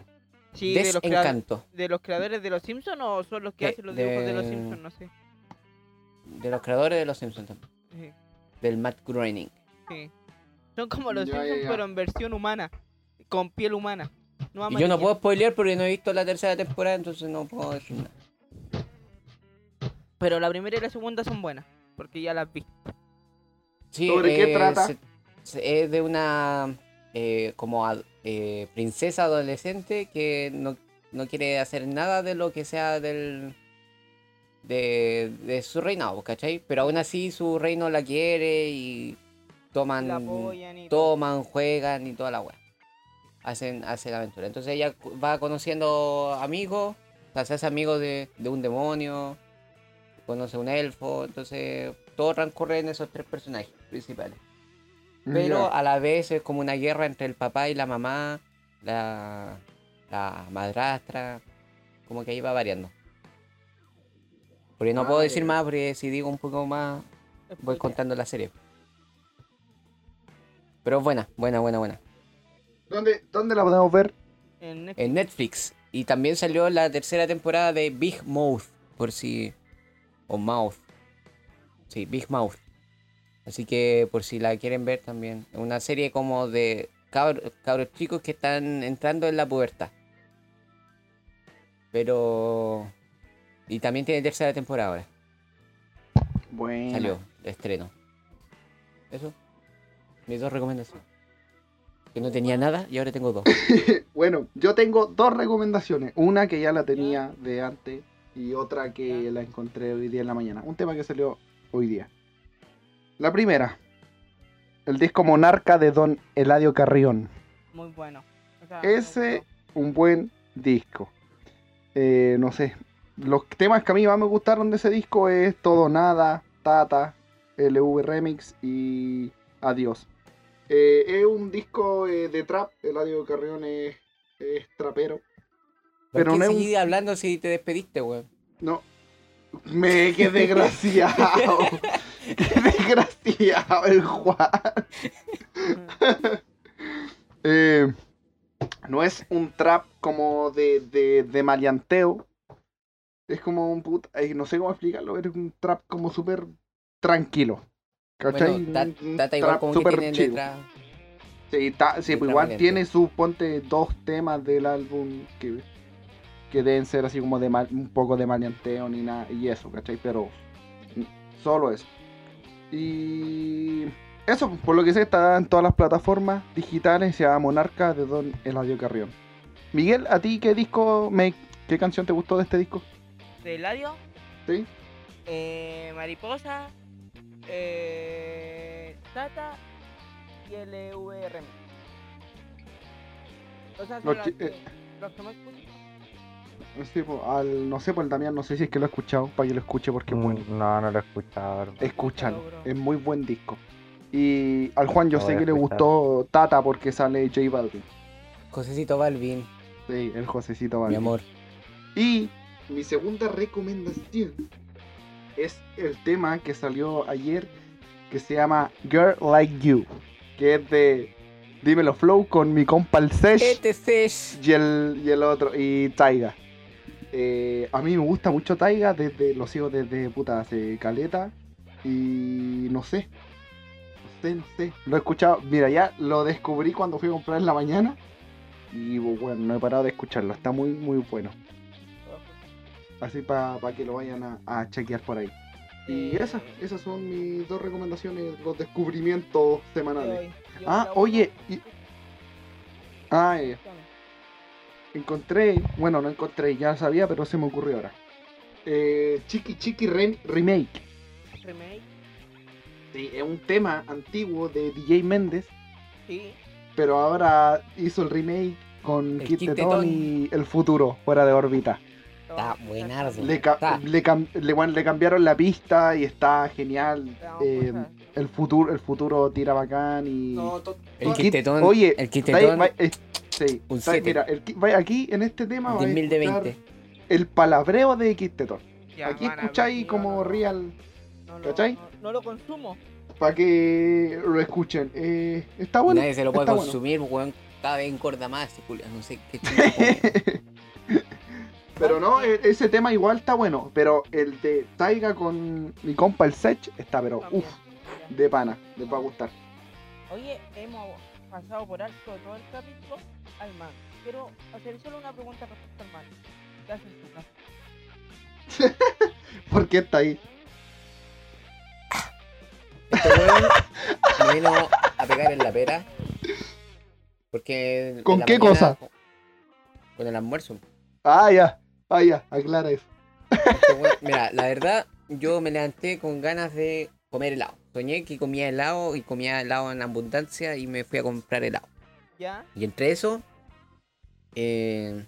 Sí, de los, Desencanto de los creadores de los Simpsons o son los que De- hacen los dibujos de los Simpsons, no sé. de los creadores de Los Simpsons también, Sí, del Matt Groening. sí. Son como los Ya, Simpsons, ya. pero en versión humana, con piel humana. No Y yo no puedo spoilear porque no he visto la tercera temporada, entonces no puedo decir nada. Pero la primera y la segunda son buenas, porque ya las vi. Sí, ¿Sobre qué eh, trata? se- se- es de una eh, como ad- eh, princesa adolescente que no, no quiere hacer nada de lo que sea del de, de su reinado, ¿cachai? Pero aún así su reino la quiere y toman todo. toman, juegan y toda la weá. Hacen, hacen aventura. Entonces ella va conociendo amigos, o sea, se hace amigo de, de un demonio, conoce un elfo, entonces todo transcurre en esos tres personajes principales. Pero Ya. a la vez es como una guerra entre el papá y la mamá, la, la madrastra, como que ahí va variando. Porque no Ah, puedo decir más, porque si digo un poco más, voy contando la serie. Pero es buena, buena, buena, buena. ¿Dónde, ¿Dónde la podemos ver? En Netflix. En Netflix. Y también salió la tercera temporada de Big Mouth, por si... O Mouth. Sí, Big Mouth. Así que por si la quieren ver también. Una serie como de cabros, cabros chicos que están entrando en la pubertad. Pero... Y también tiene tercera temporada ahora. Bueno. Salió, estreno. Eso. Mis dos recomendaciones. Que no tenía nada y ahora tengo dos. Bueno, yo tengo dos recomendaciones. Una que ya la tenía de antes y otra que la encontré hoy día en la mañana. Un tema que salió hoy día. La primera, el disco Monarca de Don Eladio Carrión. Muy bueno. O sea, Ese, un buen disco. Eh, no sé, los temas que a mí más me gustaron de ese disco es Todo Nada, Tata, LV Remix y Adiós. Eh, es un disco eh, de trap, Eladio Carrión es, es trapero. ¿Por Pero qué no es un- seguí hablando si te despediste, weón? No. Me qué desgraciado. qué desgraciado el Juan. Eh, no es un trap como de, de, de maleanteo. Es como un puta. eh, no sé cómo explicarlo. Es un trap como súper tranquilo. ¿Cachai? Bueno, Tata igual como que tiene letra. Sí, ta- sí, pues igual tiene su, ponte dos temas del álbum que, que deben ser así como de mal- un poco de maleanteo ni nada, y eso, ¿cachai? Pero solo eso. Y eso, por lo que sé, está en todas las plataformas digitales, se llama Monarca de Don Eladio Carrión. Miguel, ¿a ti qué disco, me, qué canción te gustó de este disco? De Eladio, ¿Sí? eh, Mariposa, eh, Tata y LVRM. O sea, Los que, eh. los que más escucho. Sí, pues, al, no sé, por el Damián, no sé si es que lo he escuchado, para que lo escuche porque es bueno. Mm, No, no lo he escuchado. hermano. Escúchalo, es muy buen disco. Y al Juan yo sé que le gustó Tata porque sale J Balvin. Josecito Balvin, Sí, el Josecito mi Balvin. amor. Y mi segunda recomendación es el tema que salió ayer que se llama Girl Like You, que es de Dímelo Flow con mi compa el Sesh Este Sesh. y el, y el otro, y Taiga. Eh, a mí me gusta mucho Taiga, desde, lo sigo desde puta hace caleta. Y no sé. No sé, no sé. Lo he escuchado. Mira, ya lo descubrí cuando fui a comprar en la mañana. Y bueno, no he parado de escucharlo. Está muy, muy bueno. Así para que lo vayan a, a chequear por ahí. Y Eh, esas, esas son mis dos recomendaciones, los descubrimientos semanales. Yo Ah, oye, y- Ah, eh, encontré, bueno, no encontré, ya sabía, pero se me ocurrió ahora. Eh, Chiqui Chiqui Rem- Remake. Remake, Sí, es un tema antiguo de DJ Méndez, sí. pero ahora hizo el remake con El Kid Kid Tetón Tetón. y El Futuro, fuera de órbita. lo Está buenardo. Le, ca- Está. le, cam- le- bueno, le cambiaron la pista y está genial. A Eh, el futuro, el futuro tira bacán y. No, El Kid- Quintetón. oye, el Está ahí, Un está ahí, siete. mira, el aquí en este tema va a 10.000 de 20. el palabreo de. Ya, Aquí escucháis como real no lo- ¿cachai? No, no lo consumo. para que lo escuchen. Eh, está bueno. Nadie se lo puede está bueno. consumir, weón. Cada vez engorda más este. No sé qué. Pero no, e- ese tema igual está bueno. Pero el de Taiga con mi compa el Sech está, pero uff, de pana, les va a gustar. Oye, hemos pasado por alto todo el capítulo al man. Quiero hacer solo una pregunta respecto al man. ¿Qué hace en casa? ¿Por qué está ahí? Este weón me vino a pegar en la pera. Porque. ¿Con qué mañana- cosa? Con el almuerzo. Ah, ya, ah, ya, aclara eso. Este weón- Mira, la verdad, yo me levanté con ganas de comer helado. Soñé que comía helado y comía helado en abundancia y me fui a comprar helado. ¿Ya? Y entre eso, eh,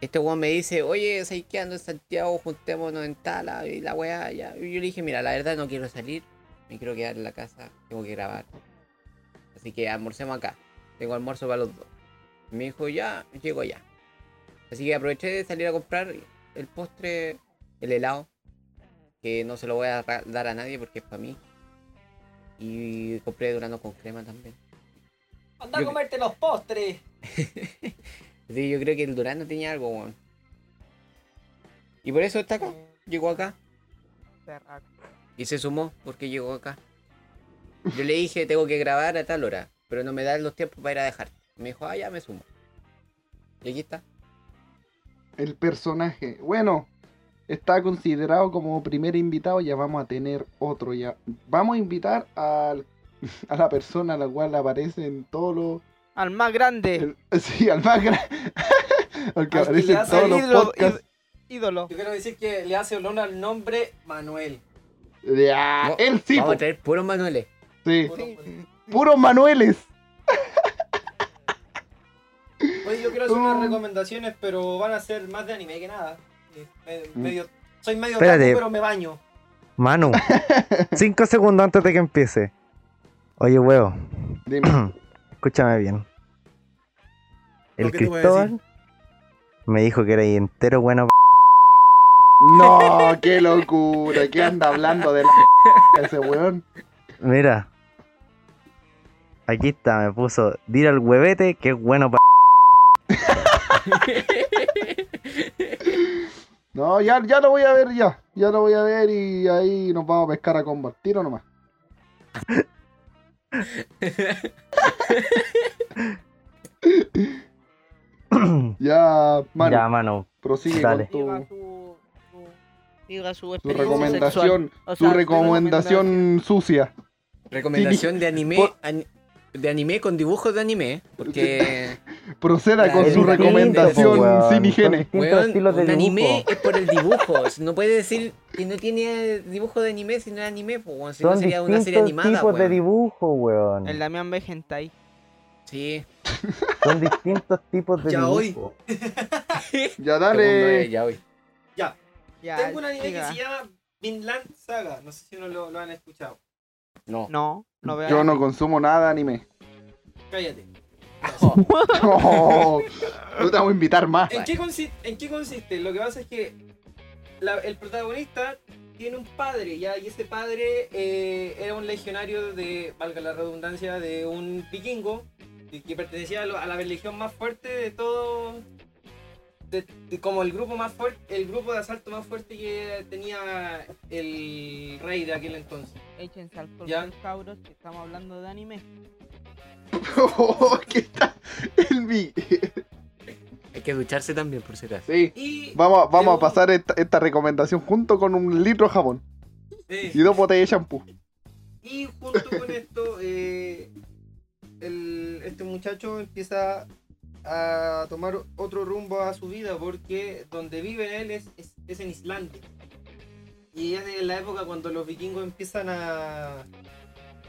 este weón me dice, oye, ¿sabes qué ando en Santiago? Juntémonos en Tala y la weá. Y yo le dije, mira, la verdad no quiero salir, me quiero quedar en la casa, tengo que grabar. Así que almorcemos acá. Tengo almuerzo para los dos. Me dijo, ya, llego ya. Así que aproveché de salir a comprar el postre, el helado, que no se lo voy a dar a nadie porque es para mí. Y compré durano con crema también. Anda a comerte los postres. Sí, yo creo que el Durano tenía algo, weón. Y por eso está acá. Llegó acá. Y se sumó porque llegó acá. Yo le dije, tengo que grabar a tal hora. Pero no me dan los tiempos para ir a dejar. Me dijo, ah, ya me sumo. Y aquí está. El personaje. Bueno, está considerado como primer invitado, ya vamos a tener otro ya. Vamos a invitar al- a la persona a la cual aparece en todos los... Al más grande. el- sí, al más grande. al que Al aparece en todos los ídolo- podcasts. ídolo. Yo quiero decir que le hace honor al nombre Manuel. Ya, No, él sí, Vamos a traer puros manuales. sí. Puro- Puros Manueles. Oye, yo quiero hacer unas recomendaciones, pero van a ser más de anime que nada. Eh, Mm. medio, soy medio Espérate. taco, pero me baño. Manu, cinco segundos antes de que empiece. Oye, huevo, Dime. escúchame bien. El Cristóbal me dijo que era entero bueno. No, qué locura. ¿Qué anda hablando de la... ese weón? Mira. Aquí está, me puso, dile al huevete que es bueno para... No, ya, ya lo voy a ver ya. Ya lo voy a ver y ahí nos vamos a pescar a combatir o nomás. Ya, Manu, Ya, Manu. prosigue dale. con tu, su, su- diga su su recomendación. O Su sea, recomendación sucia. Recomendación de anime. Por- ani- de anime con dibujos de anime. Porque. Proceda Ya, con su recomendación weón. sin higiene. Weón, de un anime es por el dibujo. No puede decir que no tiene dibujo de anime si no es anime, pues, weón, si no sería una serie distintos animada. tipos de dibujo, weón. El Damián ve hentai. Sí. Son distintos tipos de Ya hoy. dibujo. Ya Segundo de dale. ya hoy. Ya, Ya, tengo un anime que se llama Vinland Saga. No sé si no lo, lo han escuchado. No. No, no veo. Yo no consumo nada de anime. Cállate. No, no te vamos a invitar más. ¿En qué, consi- ¿En qué consiste? Lo que pasa es que la- el protagonista tiene un padre, ¿ya? Y ese padre eh, era un legionario de, valga la redundancia, de un vikingo que pertenecía a, la legión más fuerte de todo. De- de- como el grupo más fuerte, el grupo de asalto más fuerte que tenía el rey de aquel entonces. Échense Ya. pues, cabros, que estamos hablando de anime. Oh, ¿Qué está? El mi. Hay que ducharse también, por si acaso. Sí. Y Vamos, vamos a pasar esta, esta recomendación junto con un litro de jabón eh, y dos botellas de shampoo. Y junto con esto, eh, el- este muchacho empieza a tomar otro rumbo a su vida porque donde vive él es, es, es en Islandia. Y es en la época cuando los vikingos empiezan a,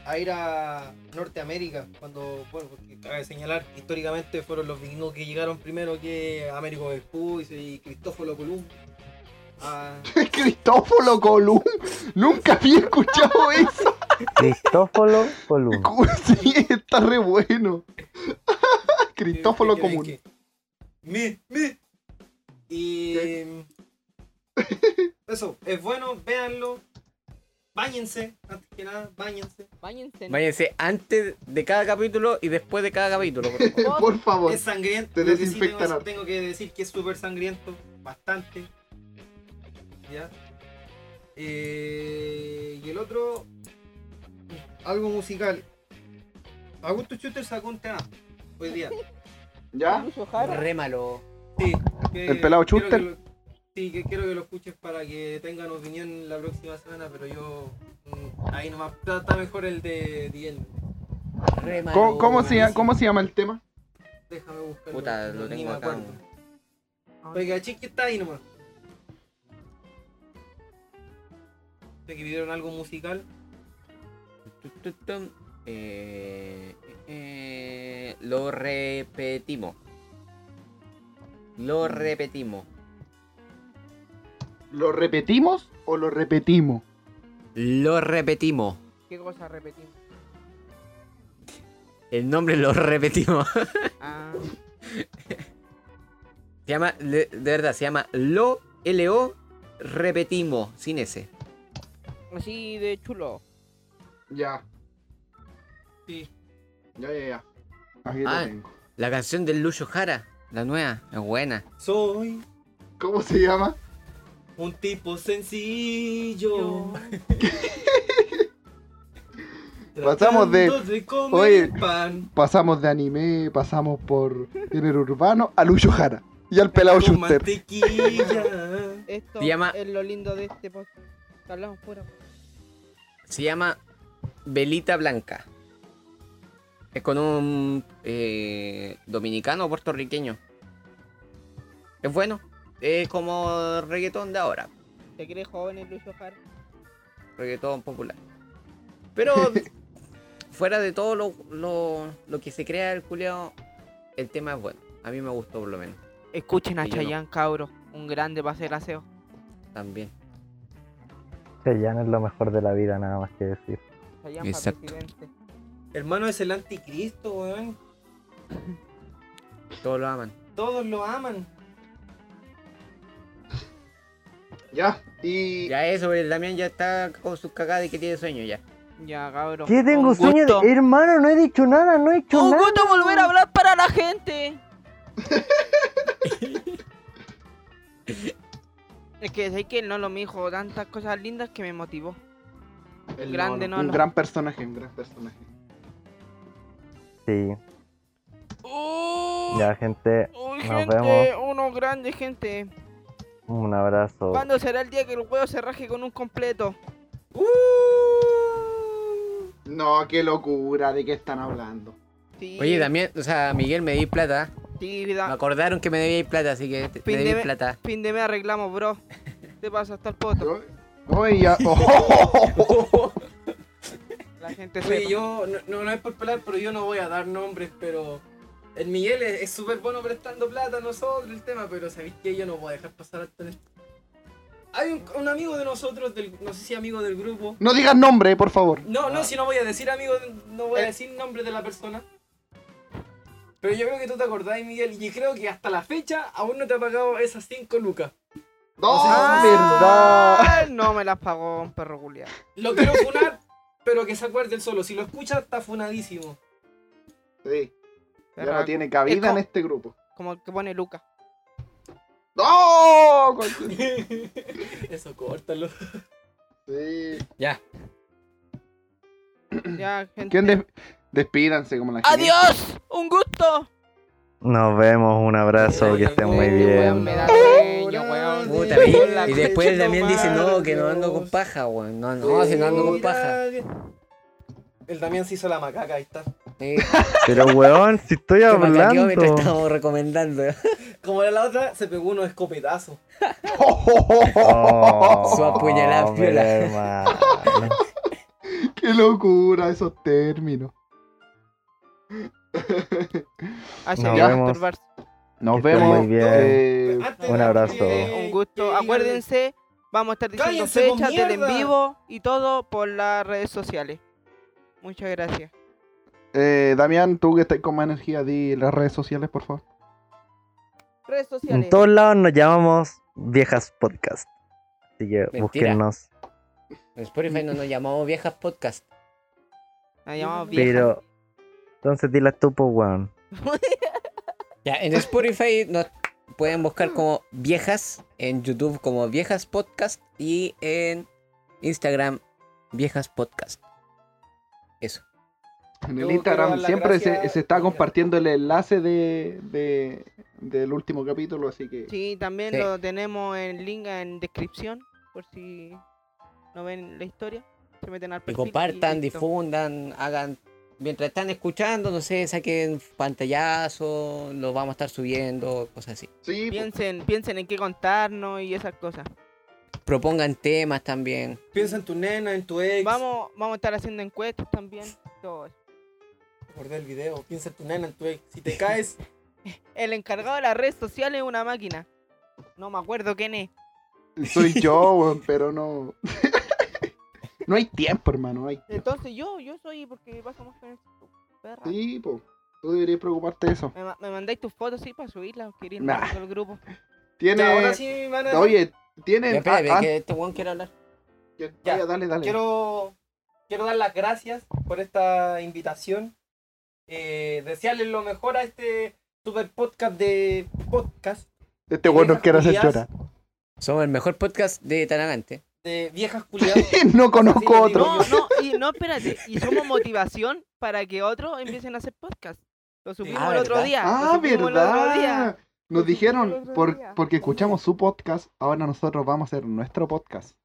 a ir a Norteamérica. Cuando, bueno, porque cabe señalar, históricamente fueron los vikingos que llegaron primero que Américo Vespucio y Cristóforo Columbo. Ah, Cristóforo. Nunca había escuchado eso. Cristóforo Colum. Sí, está re bueno. Cristóforo ¿Qué creen Común. que- Me, me. Y. Eso, es bueno, véanlo. Báñense, antes que nada, báñense. Báñense. Váyanse antes de cada capítulo y después de cada capítulo. por favor. Por favor. Es sangriento. te sí tengo que decir que es súper sangriento, bastante. ¿Ya? Eh, y el otro, algo musical. Augusto Schuster sacó un tema hoy día. ¿Ya? Lucho Jara. Re malo. Sí, que ¿El pelado que lo- sí, que quiero que lo escuches para que tengan opinión la próxima semana, pero yo mm, ahí nomás está, mejor el de Diel. Re malo. ¿Cómo, cómo se, llama-. ¿Cómo se llama el tema? Déjame buscarlo. Puta, lo tengo acá. acuerdo. Oiga, chique está ahí nomás. Que pidieron algo musical. Eh, eh, lo repetimos. Lo repetimos. ¿Lo repetimos o lo repetimos? Lo repetimos. ¿Qué cosa repetimos? El nombre lo repetimos. Ah, Se llama, de, de verdad, se llama Lo L-O Repetimos, sin S. así de chulo. Ya, Sí. Ya, ya, ya. Aquí Ah. lo tengo. La canción del Lucho Jara, la nueva, es buena. Soy ¿Cómo se llama? un tipo sencillo. Pasamos de- comer oye. pan. Pasamos de anime, pasamos por género urbano a Lucho Jara y al pelado con Schuster. Esto Se llama- es lo lindo de este podcast. Que Hablamos fuera. Se llama Velita Blanca. Es con un eh, dominicano o puertorriqueño. Es bueno. es como reggaetón de ahora, ¿Te crees joven el Lucho Jara? reggaetón popular. Pero fuera de todo lo, lo, lo que se crea el culiao, el tema es bueno. A mí me gustó por lo menos, Escuchen a yo no. Chayanne, cabro. Un grande para hacer aseo. también. Chayanne es lo mejor de la vida, nada más que decir. Chayanne para Exacto. presidente. Hermano es el anticristo, weón. Todos lo aman. Todos lo aman. Ya, y. Ya eso, el Damián ya está con sus cagadas y que tiene sueño ya. Ya, cabro. ¿Qué tengo Un sueño de... Hermano, no he dicho nada, no he hecho Un nada. gusto volver a hablar para la gente. es que sé que el Nolo me dijo tantas cosas lindas que me motivó. el grande Nolo, Un Nolo. gran personaje, un gran personaje. Sí, Uy, ya gente, uy, nos gente, vemos. uno grande, gente. un abrazo. ¿Cuándo será el día que el huevo se raje con un completo? Uh. No, qué locura, ¿de qué están hablando? Sí, Oye, Damián, o sea, Miguel me di plata. sí, Me da- acordaron que me debíais plata, así que Fin me de debí me- plata. fin de mes arreglamos, bro. Te pasa hasta el poto. Oye, ya. oh, La gente Oye, sepa. yo, no, no, no es por pelar, pero yo no voy a dar nombres, pero el Miguel es súper bueno prestando plata a nosotros el tema, pero sabéis que yo no voy a dejar pasar hasta esto. Hay un, un amigo de nosotros, del, no sé si amigo del grupo. No digas nombre, por favor. No, no, si no voy a decir amigo, no voy a Eh. decir nombre de la persona. Pero yo creo que tú te acordás, Miguel, y creo que hasta la fecha aún no te ha pagado esas 5 lucas. No, Ah. verdad. No me las pagó un perro culiado. Lo quiero funar, pero que se acuerde él solo. Si lo escucha, está funadísimo. Sí, ya no tiene cabida en este grupo. Como el que pone Luca. ¡No! Eso, córtalo. Sí. Ya. Ya, gente. ¿Quién des- despídanse como la gente? ¡Adiós! ¡Un gusto! Nos vemos, un abrazo, que estén muy bien. Puta, y, después Damián dice, no, que no ando con paja, weón. No, no, si no ando con paja. El Damián se hizo la macaca, ahí está. Sí, Pero weón, si estoy hablando. estábamos recomendando. Como era la otra, se pegó unos escopetazos. Oh, Su apuñalada pero piola. ¡Qué locura esos términos! Así Nos que vemos. masturbarse. Nos Que estén vemos. muy bien. eh, un abrazo. Un gusto. Acuérdense, vamos a estar diciendo Cállense, fechas del en vivo y todo por las redes sociales. Muchas gracias. eh, Damián, tú que estás con más energía, di las redes sociales, por favor. Redes sociales. En todos lados nos llamamos Viejas Podcast. Así que Mentira. búsquennos. En Spotify no nos llamamos viejas podcast. Nos llamamos viejas. Pero. Entonces dile tú, po, weón. Ya, en Spotify nos pueden buscar como viejas, en YouTube como viejas podcast y en Instagram viejas podcast. Eso. En el Instagram siempre se, está compartiendo el enlace de, de- del último capítulo, así que... Sí, también Sí. lo tenemos en link en descripción. Por si no ven la historia. Se meten al Y compartan, difundan, hagan. Mientras están escuchando, no sé, saquen pantallazo, lo vamos a estar subiendo, cosas así. Sí, po. Piensen, piensen en qué contarnos y esas cosas. Propongan temas también. Piensa en tu nena, en tu ex. Vamos, vamos a estar haciendo encuestas también. Todo eso. Recordé el video. Piensa en tu nena, en tu ex. Si te caes, El encargado de las redes sociales es una máquina. No me acuerdo quién es. soy yo, weón, pero no... no hay tiempo, hermano, no hay Entonces yo, yo soy porque pasamos con el perra. Sí, po. Tú deberías preocuparte de eso. Me, ma- me mandáis tus fotos sí para subirlas o queréis Nah. mandarlo al grupo. Tiene... ahora sí. Oye, tiene... Espérate, ah, ah, que este weón quiere hablar. que- Ya. oye, dale, dale. Quiero, quiero dar las gracias por esta invitación. Eh, desearles lo mejor a este super podcast de podcast Este weón nos quiere hacer llorar. Somos el mejor podcast de Talagante. De viejas culiadas. no conozco Así otro. No, no, y no, espérate. Y somos motivación para que otros empiecen a hacer podcast. Lo subimos Ah, el Ah, el otro día. verdad. Nos dijeron, el por- porque escuchamos su podcast, ahora nosotros vamos a hacer nuestro podcast.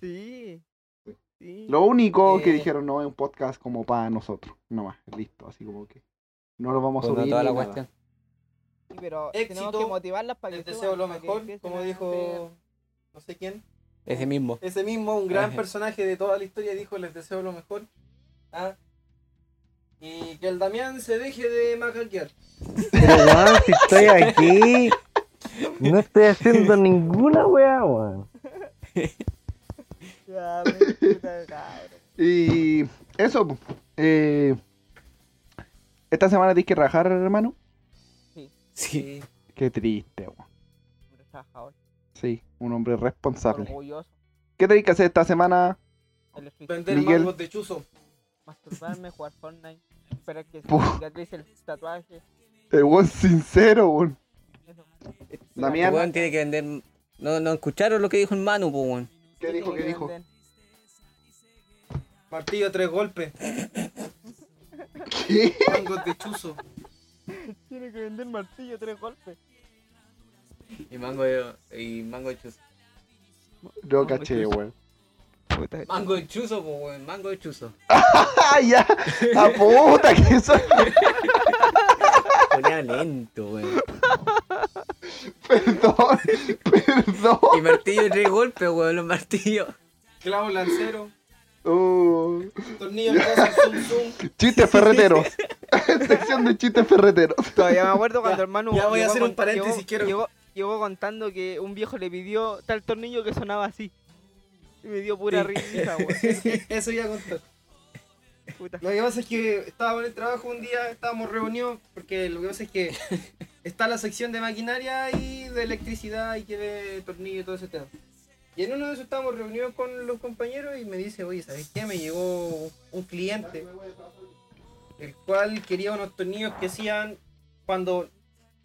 Sí. sí. Lo único que Eh. dijeron no es un podcast como para nosotros, no más, listo, así como que no lo vamos a subir. toda la nada. cuestión. pero Éxito, tenemos que motivarlas para que Les suban, deseo lo mejor, como dijo no sé quién. Ese mismo. Ese mismo, un gran Ajá. personaje de toda la historia, dijo les deseo lo mejor. Ah. Y que el Damián se deje de macaquear. Pero weón, si estoy aquí. No estoy haciendo ninguna weá, weón. Ya, me puta cabrón. Y eso, eh, esta semana tienes que rajar, hermano. Sí. Qué triste, weón. Sí, un hombre responsable. orgulloso. ¿Qué tenéis que hacer esta semana? Vender Miguel. mangos de chuzo. masturbarme, jugar Fortnite, esperar que cicatrice el tatuaje. El buen sincero, weón. Damián. Weón tiene que vender. No, no escucharon lo que dijo el Manu, pues, weón. ¿Qué dijo? ¿Qué que dijo? Martillo tres golpes. ¿Qué? Mangos de chuzo. Tiene que vender martillo tres golpes. Y mango de, y mango de chuzo. No caché, weón. Mango de chuzo, pues, weón. Mango de chuzo. ¡Ah, ya! ¡A puta que eso! Ponía lento, weón. Perdón, perdón. Y martillo tres golpes, weón. Los martillos. Clavo lancero. Uh, Tornillo zoom zoom. chistes ferreteros. Sección de chistes ferreteros. Todavía me acuerdo cuando Ya, hermano. ya voy a hacer un paréntesis, llegó- quiero- Llegó, llegó contando que un viejo le pidió tal tornillo que sonaba así. Y me dio pura Sí. risa, weón. Eso iba a contar. Puta. Lo que pasa es que estaba en el trabajo un día, estábamos reunidos, porque lo que pasa es que está la sección de maquinaria y de electricidad y que ve tornillo y todo ese tema. Y en uno de esos estábamos reunidos con los compañeros y me dice, oye, ¿sabes qué? Me llegó un cliente, el cual quería unos tornillos que hacían cuando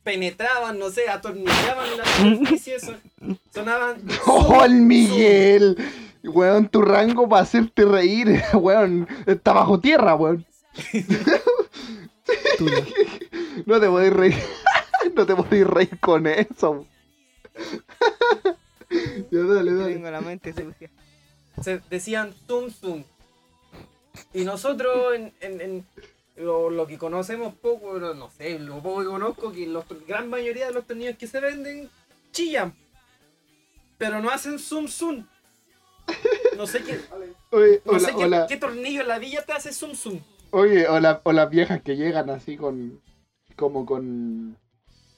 penetraban, no sé, atornillaban la superficie, son- sonaban... ¡Oh, el Miguel! Weón, tu rango para hacerte reír, weón, está bajo tierra, weón. No te podés reír. No te podés reír con eso. Ya, dale, dale. Tengo la mente sucia. se decían zoom zoom. Y nosotros en, en- en lo, lo que conocemos poco, pero no sé, lo poco que conozco, que la gran mayoría de los tornillos que se venden chillan. Pero no hacen zoom zoom. No sé qué, Oye, no hola, sé qué, hola. qué tornillo en la villa te hace zoom zoom. Oye, o, la- o las viejas que llegan así con. como con.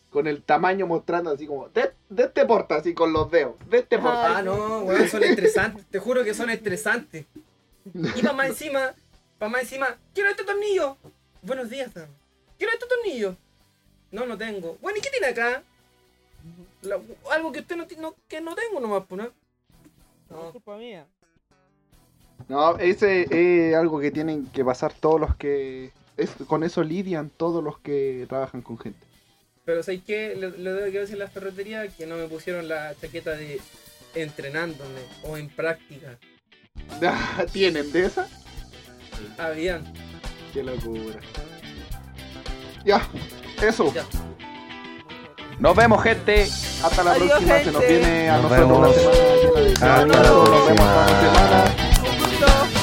con el tamaño mostrando así como. De, de este porta, así con los dedos. De este porta. Ah, no, weón, son estresantes. Te juro que son estresantes. Y más encima, más encima, quiero este tornillo. Buenos días, Dan. Quiero este tornillo. No, no tengo. Bueno, ¿y qué tiene acá? La- algo que usted no, no- que no tengo nomás, pues, ¿no? No es culpa mía. No, ese es algo que tienen que pasar todos los que. es- con eso lidian todos los que trabajan con gente. Pero ¿sabes qué? Le, le debo que decir en la ferretería que no me pusieron la chaqueta de entrenándome o en práctica. ¿Tienen de esa? Habían. Qué locura. Ya, eso. Ya. Nos vemos, gente. Hasta la Adiós, próxima. Se nos gente. viene a Nos nosotros una vemos. semana llena de Hasta la Nos vemos próxima. toda la semana.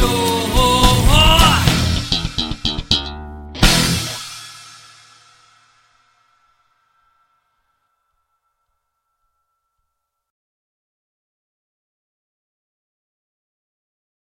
show.